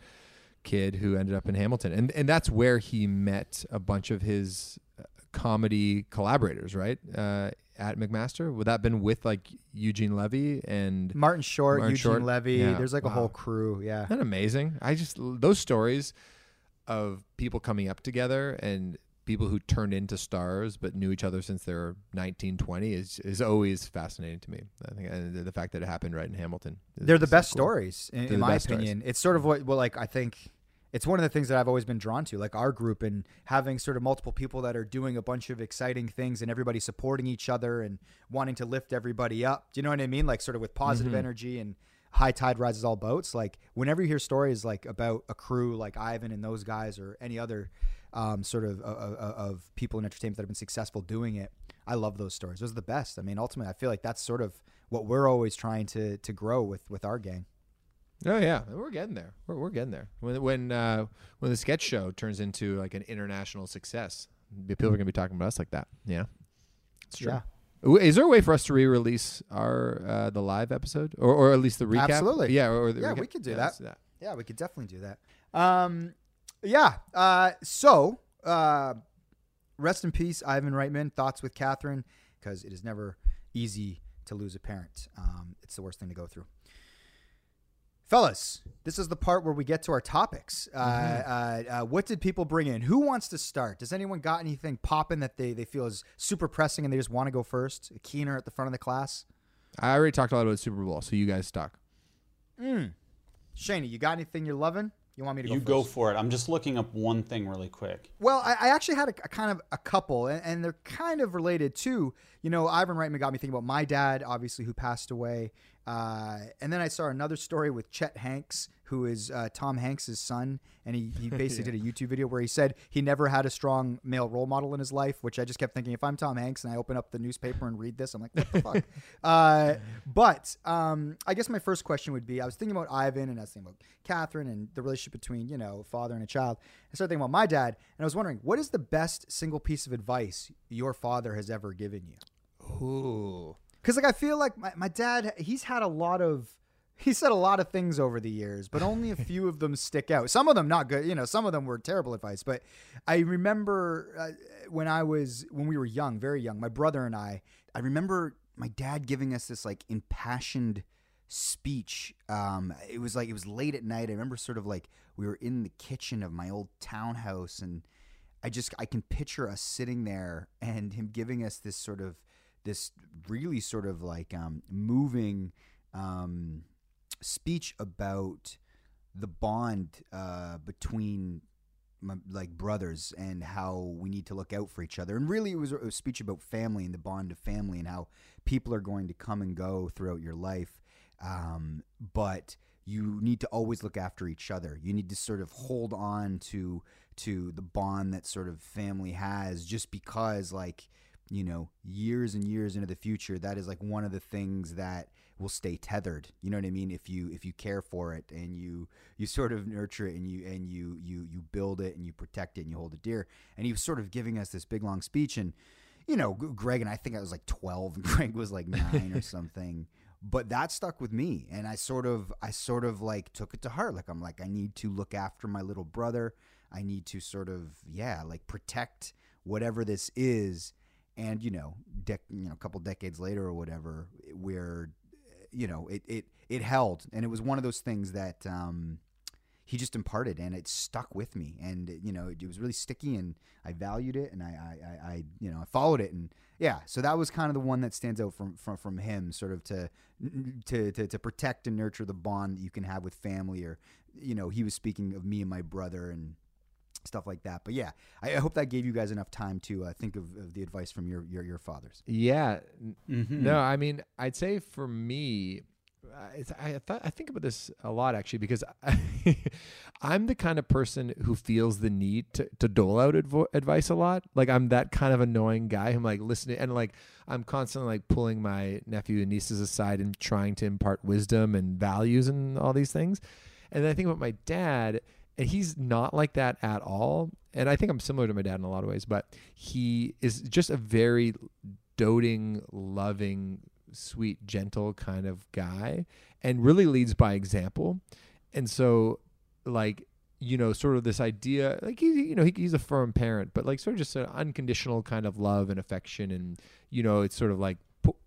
kid who ended up in Hamilton, and and that's where he met a bunch of his uh, comedy collaborators, right? Uh, at McMaster, would that have been with like Eugene Levy and martin short Martin eugene Short? levy Yeah. there's like a whole crew yeah Isn't that amazing? I just those stories of people coming up together and people who turned into stars but knew each other since they were 19, 20 is is always fascinating to me. I think and the fact that it happened right in Hamilton. is- they're the so best cool. stories in, in my best stories. opinion it's sort of what well like i think it's one of the things that i've always been drawn to like our group and having sort of multiple people that are doing a bunch of exciting things and everybody supporting each other and wanting to lift everybody up do you know what i mean like sort of with positive Mm-hmm. energy and high tide rises all boats like whenever you hear stories like about a crew like ivan and those guys or any other um, sort of, of, of people in entertainment that have been successful doing it i love those stories those are the best i mean ultimately i feel like that's sort of what we're always trying to to grow with with our gang Oh yeah, we're getting there. We're, we're getting there. When when uh, when the sketch show turns into like an international success, people are gonna be talking about us like that. Yeah, it's true. Yeah. Is there a way for us to re-release our uh, the live episode, or, or at least the recap? Absolutely. Yeah. Or, or Yeah, recap? we could do Yeah, that. that. Yeah, we could definitely do that. Um, yeah. Uh, so, uh, rest in peace, Ivan Reitman. Thoughts with Catherine, because it is never easy to lose a parent. Um, it's the worst thing to go through. Fellas, this is the part where we get to our topics. Uh, uh, uh, what did people bring in? Who wants to start? Does anyone got anything popping that they, they feel is super pressing and they just want to go first? A keener at the front of the class? I already talked a lot about Super Bowl, so you guys talk. Shani, you got anything you're loving? You want me to go You first? go for it. I'm just looking up one thing really quick. Well, I, I actually had a, a kind of a couple, and, and they're kind of related too. You know, Ivan Reitman got me thinking about my dad, obviously, who passed away. Uh, and then I saw another story with Chet Hanks, who is uh, Tom Hanks' son, and he, he basically did a YouTube video where he said he never had a strong male role model in his life, which I just kept thinking, if I'm Tom Hanks and I open up the newspaper and read this, I'm like, what the fuck? Uh, but um, I guess my first question would be, I was thinking about Ivan, and I was thinking about Catherine and the relationship between, you know, father and a child. I started thinking about my dad, and I was wondering, what is the best single piece of advice your father has ever given you? Ooh. Because like I feel like my, my dad, he's had a lot of he said a lot of things over the years, but only a few of them stick out. Some of them not good, you know. Some of them were terrible advice. But I remember uh, when I was when we were young, very young, my brother and I. I remember my dad giving us this like impassioned speech. Um, it was like it was late at night. I remember sort of like we were in the kitchen of my old townhouse, and I just I can picture us sitting there and him giving us this sort of this really sort of like um, moving um, speech about the bond uh, between my, like brothers and how we need to look out for each other. And really, it was a speech about family and the bond of family and how people are going to come and go throughout your life. Um, but you need to always look after each other. You need to sort of hold on to to the bond that sort of family has just because like you know years and years into the future that is like one of the things that will stay tethered. You know what i mean? If you if you care for it and you you sort of nurture it and you and you you you build it and you protect it and you hold it dear. And he was sort of giving us this big long speech and you know greg and i think i was like 12 and greg was like 9 or something. But that stuck with me and i sort of i sort of like took it to heart. Like i'm like i need to look after my little brother. I need to sort of yeah like protect whatever this is and you know dec- you know a couple decades later or whatever where you know it it it held. And it was one of those things that um he just imparted and it stuck with me. And you know it, was really sticky and i valued it and I, I i I you know i followed it. And yeah so that was kind of the one that stands out from from, from him sort of to, to to to protect and nurture the bond that you can have with family or you know he was speaking of me and my brother and stuff like that but yeah i, I hope that gave you guys enough time to uh, think of, of the advice from your your, your fathers Yeah. n- Mhm. No, I mean, I'd say for me, it's, I thought I think about this a lot actually because I, I'm the kind of person who feels the need to, to dole out advo- advice a lot. Like I'm that kind of annoying guy who's like listening and like I'm constantly like pulling my nephew and nieces aside and trying to impart wisdom and values and all these things. And then I think about my dad, and he's not like that at all. And I think I'm similar to my dad in a lot of ways, but he is just a very doting, loving, sweet, gentle kind of guy and really leads by example. And so, like, you know, sort of this idea, like, he, you know, he, he's a firm parent, but like, sort of just an unconditional kind of love and affection. And, you know, it's sort of like,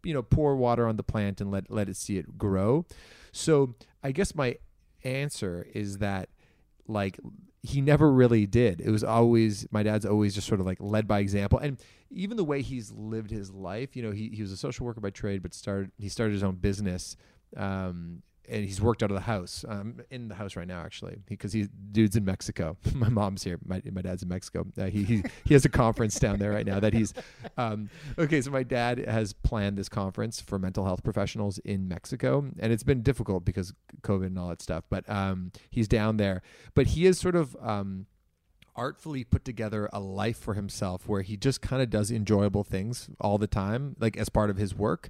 you know, pour water on the plant and let, let it see it grow. So I guess my answer is that like he never really did. It was always my dad's always just sort of like led by example, and even the way he's lived his life. You know, he he was a social worker by trade, but started he started his own business. Um, and he's worked out of the house. Um, in the house right now, actually, because he dude's in Mexico. my mom's here. My my dad's in Mexico. Uh, he he he has a conference down there right now. That he's um, okay. So my dad has planned this conference for mental health professionals in Mexico, and it's been difficult because COVID and all that stuff. But um, he's down there. But he is sort of um, artfully put together a life for himself where he just kind of does enjoyable things all the time, like as part of his work.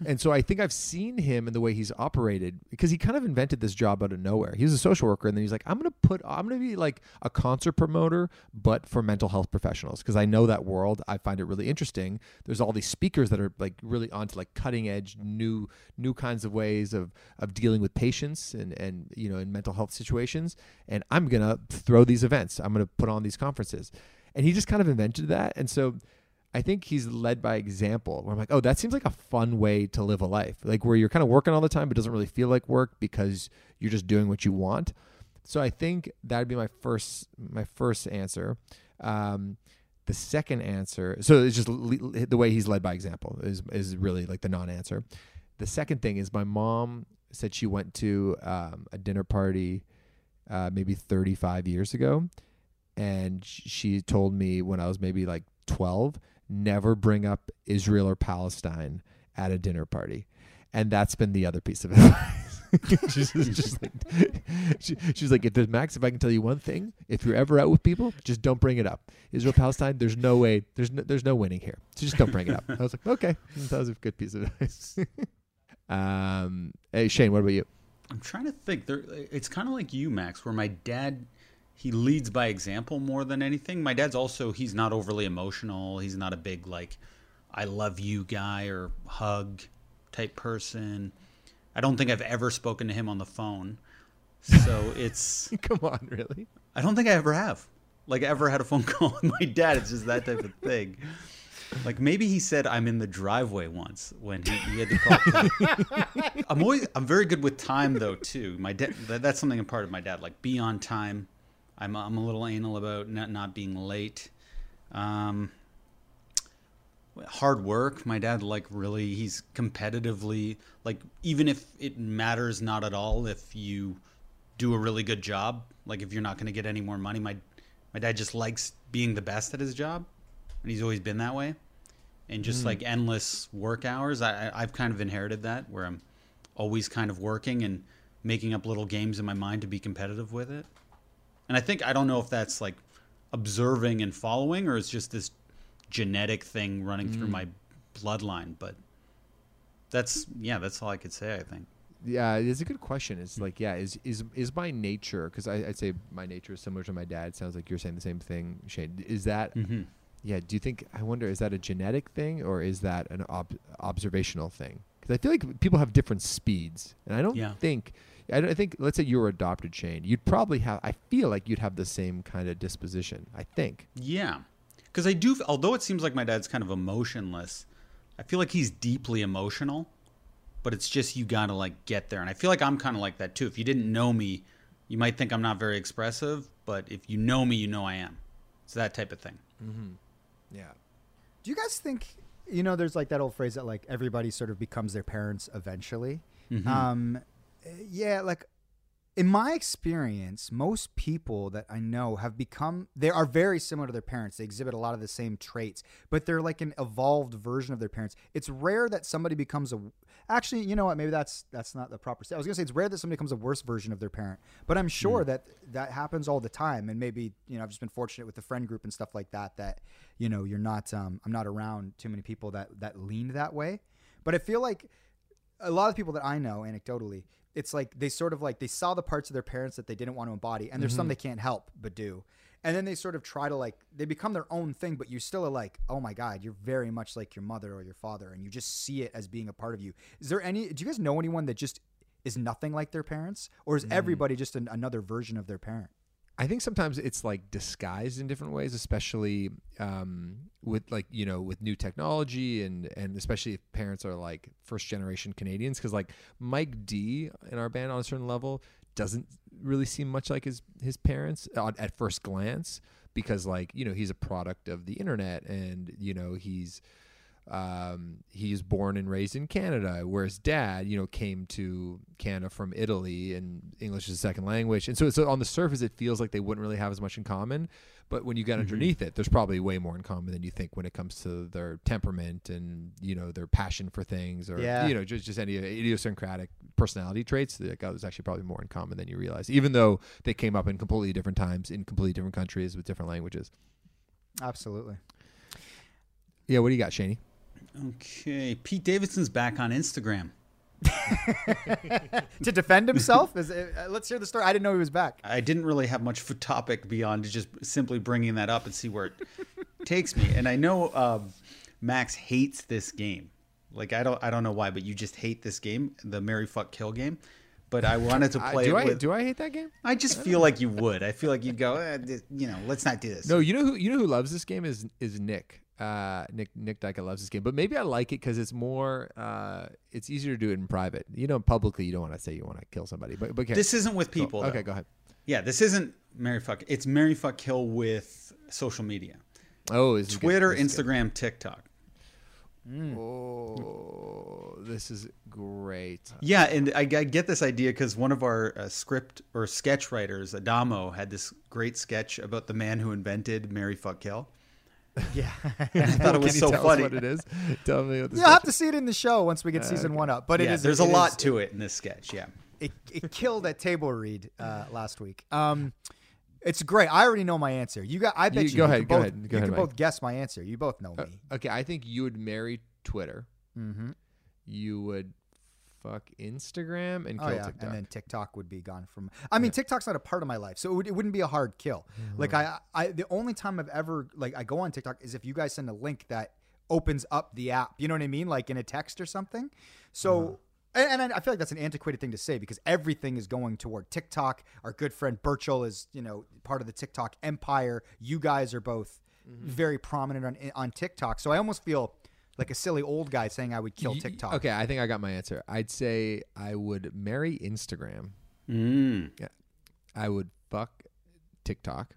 And so I think I've seen him in the way he's operated because he kind of invented this job out of nowhere. He was a social worker and then he's like, I'm to put, I'm to be like a concert promoter, but for mental health professionals because I know that world. I find it really interesting. There's all these speakers that are like really onto like cutting edge, new, new kinds of ways of, of dealing with patients and, and, you know, in mental health situations. And I'm to throw these events. I'm to put on these conferences. And he just kind of invented that. And so I think he's led by example. Where I'm like, oh, that seems like a fun way to live a life, like where you're kind of working all the time, but doesn't really feel like work because you're just doing what you want. So I think that'd be my first my first answer. Um, the second answer, so it's just le- the way he's led by example is is really like the non-answer. The second thing is my mom said she went to um, a dinner party uh, maybe 35 years ago, and she told me when I was maybe like 12, never bring up Israel or Palestine at a dinner party. And that's been the other piece of advice. she's just, like, she, she's like, if Max, if I can tell you one thing, if you're ever out with people, just don't bring it up. Israel Palestine, there's no way, there's no, there's no winning here. So just don't bring it up. I was like, okay, that was a good piece of advice. um, hey Shane, what about you? I'm trying to think. There, it's kind of like you, Max, where my dad he leads by example more than anything. My dad's also he's not overly emotional. He's not a big like I love you guy or hug type person. I don't think I've ever spoken to him on the phone. So it's come on, really? I don't think I ever have. Like ever had a phone call with my dad. It's just that type of thing. Like maybe he said I'm in the driveway once when he, he had to call. I'm always I'm very good with time though too. My dad that, that's something I'm part of my dad. Like be on time. I'm I'm a little anal about not not being late. Um, hard work. My dad like really he's competitively like even if it matters not at all if you do a really good job. Like if you're not going to get any more money, my my dad just likes being the best at his job, and he's always been that way. And just Mm. like endless work hours, I, I- I've kind of inherited that where I'm always kind of working and making up little games in my mind to be competitive with it. And I think I don't know if that's like observing and following, or it's just this genetic thing running through Mm. my bloodline. But that's yeah, that's all I could say. I think. Yeah, it's a good question. It's like, yeah, is is is my nature? Because I'd say my nature is similar to my dad. Sounds like you're saying the same thing, Shane. Is that? Mhm. Yeah. Do you think? I wonder, is that a genetic thing or is that an ob- observational thing? Because I feel like people have different speeds, and I don't Yeah. think. I I think. Let's say you were adopted, Shane. You'd probably have. I feel like you'd have the same kind of disposition. I think. Yeah, because I do. Although it seems like my dad's kind of emotionless, I feel like he's deeply emotional. But it's just you gotta like get there, and I feel like I'm kind of like that too. If you didn't know me, you might think I'm not very expressive, but if you know me, you know I am. It's that type of thing. Mm-hmm. Yeah. Do you guys think you know? There's like that old phrase that like everybody sort of becomes their parents eventually. Mhm. Um, yeah, like in my experience, most people that I know have become they are very similar to their parents. They exhibit a lot of the same traits, but they're like an evolved version of their parents. It's rare that somebody becomes a actually, you know what? Maybe that's that's not the proper. I was gonna say it's rare that somebody becomes a worse version of their parent, but I'm sure that that happens all the time. And maybe you know I've just been fortunate with the friend group and stuff like that. That you know you're not um, I'm not around too many people that that lean that way. But I feel like a lot of people that I know anecdotally, it's like they sort of like they saw the parts of their parents that they didn't want to embody, and there's some Mhm. they can't help but do. And then they sort of try to like they become their own thing, but you still are like, oh my god, you're very much like your mother or your father, and you just see it as being a part of you. Is there any? Do you guys know anyone that just is nothing like their parents, or is everybody just an, another version of their parent? I think sometimes it's like disguised in different ways, especially um, with like you know with new technology and and especially if parents are like first generation Canadians because like Mike D in our band on a certain level doesn't really seem much like his his parents on, at first glance because like you know he's a product of the internet and you know he's um, he's born and raised in Canada, whereas dad, you know, came to Canada from Italy and English is a second language. And so, so on the surface, it feels like they wouldn't really have as much in common. But when you get Mhm. underneath it, there's probably way more in common than you think when it comes to their temperament and, you know, their passion for things or, Yeah. you know, just, just any idiosyncratic personality traits. Like, oh, there's actually probably more in common than you realize, even though they came up in completely different times in completely different countries with different languages. Absolutely. Yeah. What do you got, Shaney? Okay, Pete Davidson's back on Instagram. to defend himself? Is it, uh, let's hear the story. I didn't know he was back. I didn't really have much of a topic beyond just simply bringing that up and see where it takes me. And I know um, Max hates this game. Like I don't, I don't know why, but you just hate this game, the Mary Fuck Kill game. But I wanted to I- play do it I with. do I hate that game? I just feel like you would. I feel like you'd go, eh, th- you know, let's not do this. No, you know who you know who loves this game is is Nick. Uh, Nick Nick Dyka loves this game, but maybe I like it because it's more. Uh, it's easier to do it in private. You know, publicly you don't want to say you want to kill somebody, but but okay. This isn't with people. Okay, go ahead. Yeah, this isn't Mary Fuck. It's Mary Fuck Kill with social media. Oh, is Twitter, Instagram, TikTok. Oh, this is great. Yeah, and I, I get this idea because one of our uh, script or sketch writers, Adamo, had this great sketch about the man who invented Mary Fuck Kill. Yeah. I thought it was Can you so tell us funny. what it is? Tell me what this You'll have to see it in the show once we get season one up. But it yeah, is. there's it a lot is- to it in this sketch. Yeah. It, it killed at table read uh, last week. Um, it's great. I already know my answer. You got. I bet You- you. go you ahead, can go both, ahead, go you ahead, can Mike. both guess my answer. You both know Uh, me. okay, I think you would marry Twitter. Mm-hmm. You would fuck Instagram and Oh yeah, TikTok. and then TikTok would be gone from. I mean, TikTok's not a part of my life, so it, would, it wouldn't be a hard kill. Mm-hmm. Like I, I, the only time I've ever like I go on TikTok is if you guys send a link that opens up the app. You know what I mean, like in a text or something. So. Uh-huh. And, and I feel like that's an antiquated thing to say because everything is going toward TikTok. Our good friend Birchall is, you know, part of the TikTok empire. You guys are both mm-hmm. very prominent on on TikTok. So I almost feel like a silly old guy saying I would kill TikTok. Okay, I think I got my answer. I'd say I would marry Instagram. Mm. Yeah. I would fuck TikTok.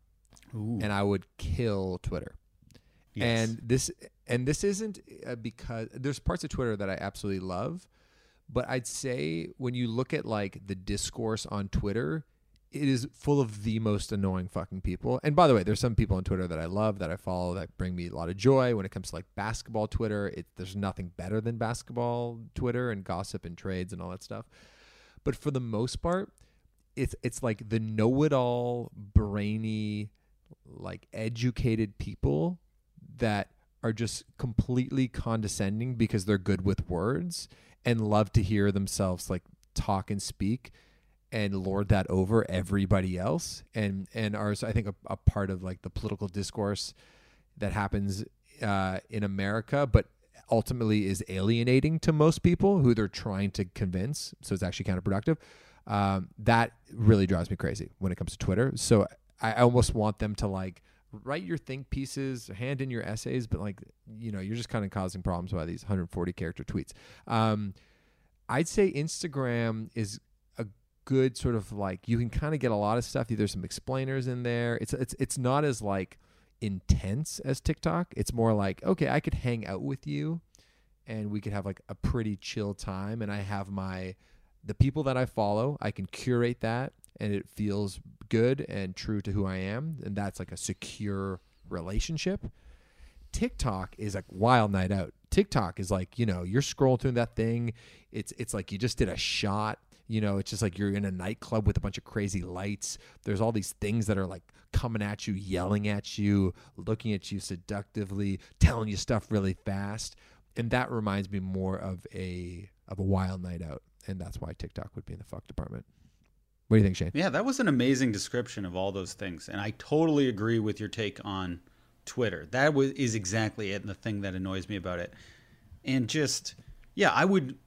Ooh. And I would kill Twitter. Yes. And this and this isn't uh, because there's parts of Twitter that I absolutely love, but I'd say when you look at like the discourse on Twitter, it is full of the most annoying fucking people. And by the way, there's some people on Twitter that I love that I follow that bring me a lot of joy. When it comes to like basketball Twitter, it, there's nothing better than basketball Twitter and gossip and trades and all that stuff. But for the most part, it's it's like the know-it-all, brainy, like educated people that are just completely condescending because they're good with words and love to hear themselves like talk and speak and lord that over everybody else and and are I think a, a part of like the political discourse that happens uh, in America, but ultimately is alienating to most people who they're trying to convince. So it's actually counterproductive. Um, that really drives me crazy when it comes to Twitter. So I I almost want them to like write your think pieces, hand in your essays, but like you know you're just kind of causing problems by these 140 character tweets. Um, I'd say Instagram is good sort of like you can kind of get a lot of stuff. There's some explainers in there. It's it's it's not as like intense as TikTok. It's more like okay, I could hang out with you, and we could have like a pretty chill time. And I have my the people that I follow. I can curate that, and it feels good and true to who I am, and that's like a secure relationship. TikTok is a wild night out. TikTok is like, you know, you're scrolling through that thing. It's it's like you just did a shot. You know, it's just like you're in a nightclub with a bunch of crazy lights. There's all these things that are like coming at you, yelling at you, looking at you seductively, telling you stuff really fast. And that reminds me more of a of a wild night out. And that's why TikTok would be in the fuck department. What do you think, Shane? Yeah, that was an amazing description of all those things, and I totally agree with your take on Twitter. That was is exactly it, and the thing that annoys me about it. And just yeah, I would,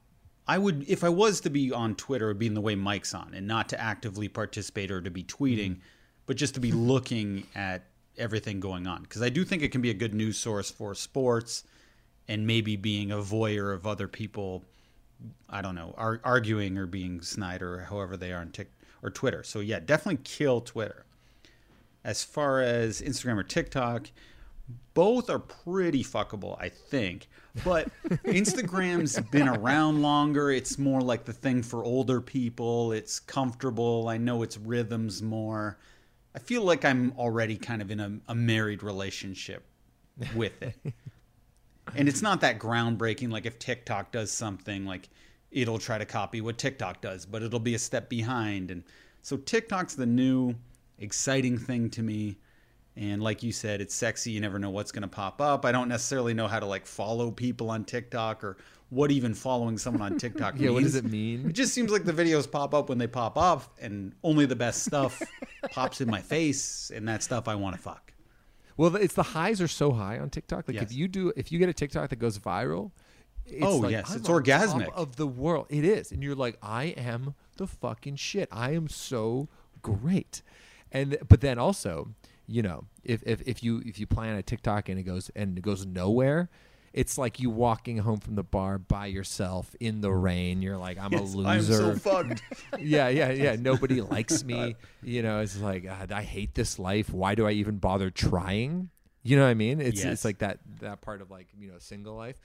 I would if I was to be on Twitter, it would be in the way Mike's on, and not to actively participate or to be tweeting, mm-hmm. but just to be looking at everything going on. Because I do think it can be a good news source for sports, and maybe being a voyeur of other people I don't know, ar- arguing or being snide or however they are on Tik or Twitter. So yeah, definitely kill Twitter. As far as Instagram or TikTok, both are pretty fuckable, I think. But Instagram's been around longer. It's more like the thing for older people. It's comfortable. I know its rhythms more. I feel like I'm already kind of in a, a married relationship with it and it's not that groundbreaking like if TikTok does something like it'll try to copy what TikTok does but it'll be a step behind and so TikTok's the new exciting thing to me and like you said it's sexy you never know what's going to pop up I don't necessarily know how to like follow people on TikTok or what even following someone on TikTok Yeah, means. what does it mean? It just seems like the videos pop up when they pop up and only the best stuff pops in my face and that stuff I want to fuck. Well, it's the highs are so high on TikTok. Like Yes. if you do, if you get a TikTok that goes viral, it's Oh, like, yes, I'm it's orgasmic. of the world. It is, and you're like, I am the fucking shit. I am so great. And but then also, you know, if if if you if you plan a TikTok and it goes and it goes nowhere. It's like you walking home from the bar by yourself in the rain. You're like, I'm a loser. I'm so fucked. yeah, yeah, yeah. Nobody likes me. You know, it's like God, I hate this life. Why do I even bother trying? You know what I mean? It's Yes. it's like that that part of like you know single life,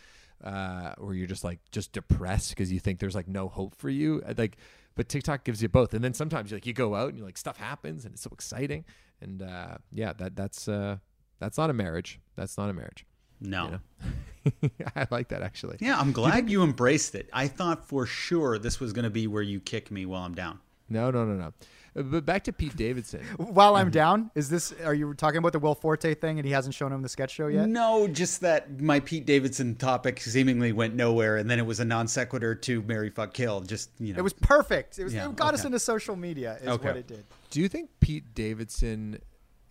uh, where you're just like just depressed because you think there's like no hope for you. Like, but TikTok gives you both. And then sometimes you like you go out and you're like stuff happens and it's so exciting. And uh, yeah, that that's uh, that's not a marriage. That's not a marriage. No. You know? I like that actually. Yeah, I'm glad you embraced it. I thought for sure this was going to be where you kick me while I'm down. No, no, no, no. Uh, But back to Pete Davidson. While I'm down, is this? Are you talking about the Will Forte thing, and he hasn't shown him the sketch show yet? No, just that my Pete Davidson topic seemingly went nowhere, and then it was a non sequitur to Mary Fuck Kill. Just you know, It was perfect. It was. Yeah, it got us into social media. Is Okay. what it did. Do you think Pete Davidson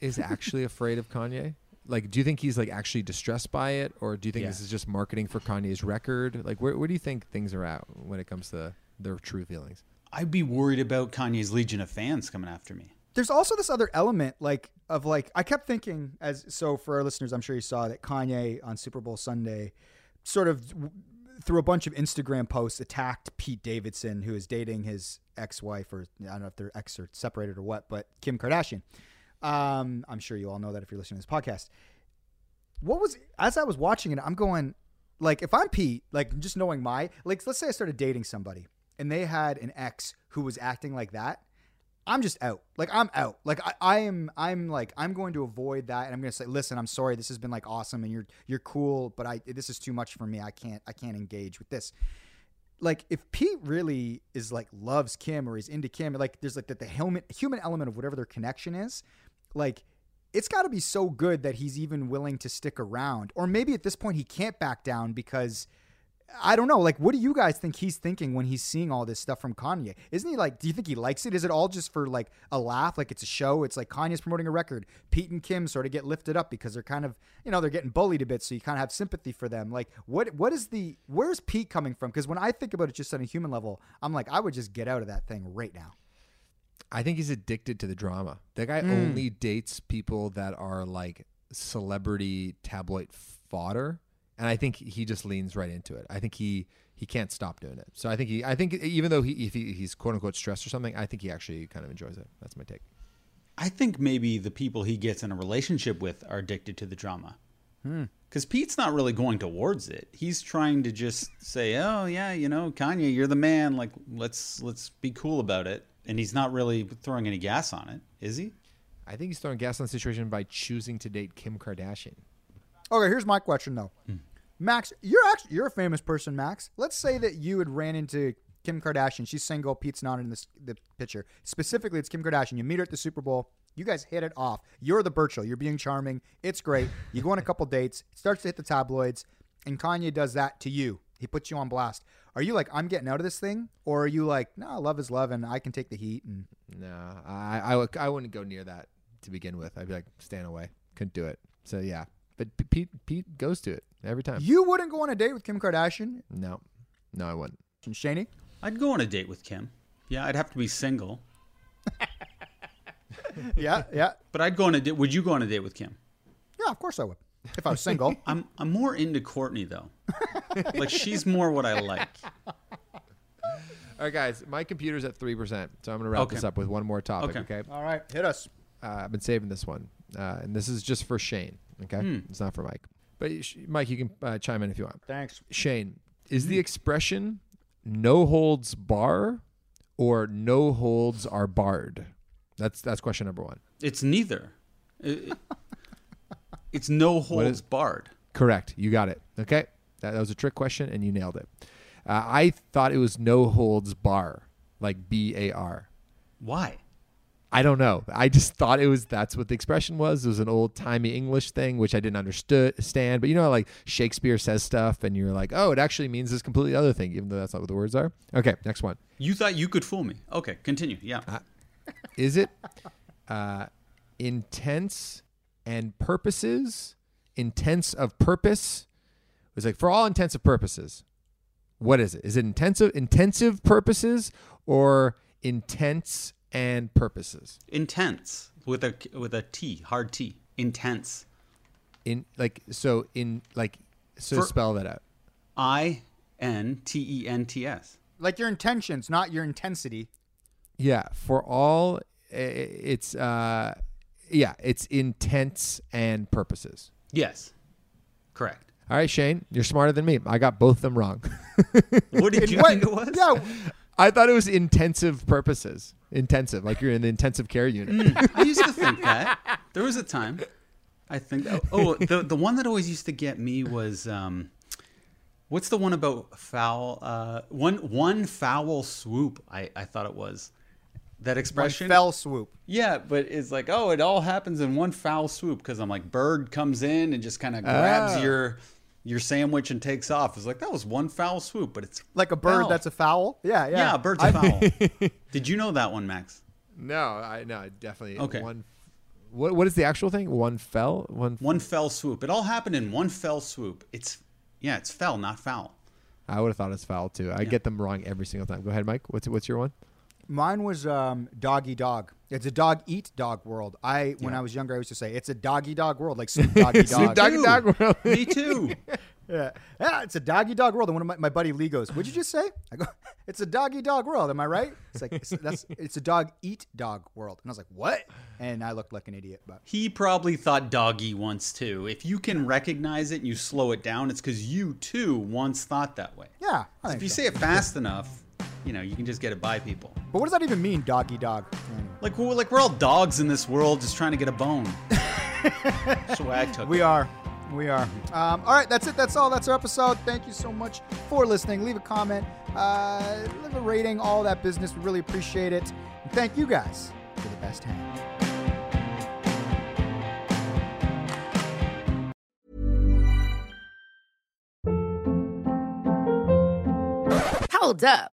is actually afraid of Kanye? Like, do you think he's like actually distressed by it, or do you think Yeah. this is just marketing for Kanye's record? Like, where where do you think things are at when it comes to their true feelings? I'd be worried about Kanye's legion of fans coming after me. There's also this other element, like of like I kept thinking as so for our listeners, I'm sure you saw that Kanye on Super Bowl Sunday, sort of w- through a bunch of Instagram posts attacked Pete Davidson, who is dating his ex-wife, or I don't know if they're ex or separated or what, but Kim Kardashian. Um, I'm sure you all know that if you're listening to this podcast. What was as I was watching it, I'm going like if I'm Pete, like just knowing my like let's say I started dating somebody and they had an ex who was acting like that. I'm just out. Like I'm out. Like I, I am I'm like I'm going to avoid that and I'm gonna say, listen, I'm sorry, this has been like awesome and you're you're cool, but I this is too much for me. I can't I can't engage with this. Like if Pete really is like loves Kim or he's into Kim, like there's like the, the human human element of whatever their connection is, like it's got to be so good that he's even willing to stick around. Or maybe at this point he can't back down because I don't know. Like, what do you guys think he's thinking when he's seeing all this stuff from Kanye? Isn't he like, do you think he likes it? Is it all just for like a laugh? Like it's a show? It's like Kanye's promoting a record. Pete and Kim sort of get lifted up because they're kind of, you know, they're getting bullied a bit. So you kind of have sympathy for them. Like, what, what is the, where's Pete coming from? Because when I think about it just on a human level, I'm like, I would just get out of that thing right now. I think he's addicted to the drama. That guy Mm. only dates people that are like celebrity tabloid fodder, and I think he just leans right into it. I think he he can't stop doing it. So I think he I think even though he if he, he's quote unquote stressed or something, I think he actually kind of enjoys it. That's my take. I think maybe the people he gets in a relationship with are addicted to the drama. Hmm. Because Pete's not really going towards it. He's trying to just say, "Oh yeah, you know, Kanye, you're the man. Like, let's let's be cool about it." And he's not really throwing any gas on it, is he? I think he's throwing gas on the situation by choosing to date Kim Kardashian. Okay, here's my question though. Hmm. Max, you're actually you're a famous person, Max. Let's say that you had ran into Kim Kardashian. She's single. Pete's not in this the picture. Specifically, it's Kim Kardashian. You meet her at the Super Bowl. You guys hit it off. You're the Birchall. You're being charming. It's great. You go on a couple dates. It starts to hit the tabloids, and Kanye does that to you. He puts you on blast. Are you like, I'm getting out of this thing, or are you like, no, love is love, and I can take the heat? And No, I I, would, I wouldn't go near that to begin with. I'd be like, stand away. Couldn't do it. So yeah, but Pete Pete goes to it every time. you wouldn't go on a date with Kim Kardashian no, no, I wouldn't. and Shaney? I'd go on a date with Kim. Yeah, I'd have to be single, Yeah, yeah, but I'd go on a date. Would you go on a date with Kim? yeah. Of course I would. If I was single. I'm I'm more into Courtney though. like she's more what I like. All right, guys, my computer's at three percent, so I'm gonna wrap Okay. this up with one more topic. Okay. Okay. All right, hit us. Uh, I've been saving this one, uh, and this is just for Shane. Okay, Hmm. it's not for Mike. But Mike, you can uh, chime in if you want. Thanks. Shane, is the expression "no holds bar" or "no holds are barred"? That's that's question number one. It's neither. It- it- it's no holds is- barred. Correct. You got it. Okay. That, that was a trick question, and you nailed it. Uh, I thought it was no holds bar, like B A R. Why? I don't know. I just thought it was that's what the expression was. It was an old timey English thing, which I didn't understand. But you know, like Shakespeare says stuff, and you're like, oh, it actually means this completely other thing, even though that's not what the words are. Okay, next one. You thought you could fool me. Okay, continue. Yeah. Is it uh, intense and purposes? Intense of purpose? It was like for all intents and purposes. What is it? Is it intensive intensive purposes or intense and purposes? Intense with a with a T, hard T. Intense. In like so in like so For- spell that out. I N T E N T S. Like your intentions, not your intensity. Yeah, for all it's uh yeah, it's intense and purposes. Yes. Correct. All right, Shane, you're smarter than me. I got both of them wrong. What did you What- think it was? Yeah, I thought it was intensive purposes. Intensive, like you're in the intensive care unit. I used to think that. There was a time. I think. Oh, the the one that always used to get me was um, what's the one about foul? Uh, one one foul swoop. I I thought it was that one expression. fell swoop. Yeah, but it's like oh, it all happens in one foul swoop because I'm like bird comes in and just kind of grabs Ah. your your sandwich and takes off. It's like that was one foul swoop, but it's Like a bird foul. that's a foul. Yeah, yeah. yeah, a bird's a foul. Did you know that one, Max? no, I no, definitely. Okay. One. What what is the actual thing? One fell. One. One fell swoop. It all happened in one fell swoop. It's yeah, it's fell, not foul. I would have thought it's foul too. I get them wrong every single time. Go ahead, Mike. What's what's your one? Mine was um, doggy dog. It's a dog eat dog world. I when I was younger, I used to say it's a doggy dog world, like Snoop Doggy dog. Snoop Doggy Dog World. Me too. Yeah, yeah, it's a doggy dog world. And one of my, my buddy Lee goes, "What'd you just say?" I go, "It's a doggy dog world." Am I right? It's like it's, that's it's a dog eat dog world. And I was like, "What?" And I looked like an idiot. But He probably thought doggy once too. If you can recognize it and you slow it down, it's because you too once thought that way. yeah, I If you so. say it fast enough, you know, you can just get it by people. But what does that even mean, doggy dog? Like we're, like we're all dogs in this world, just trying to get a bone. Swag took. We it. are. We are. Um, all right, that's it. That's all. That's our episode. Thank you so much for listening. Leave a comment, uh, leave a rating, all that business. We really appreciate it. And thank you guys for the best hang. Hold up.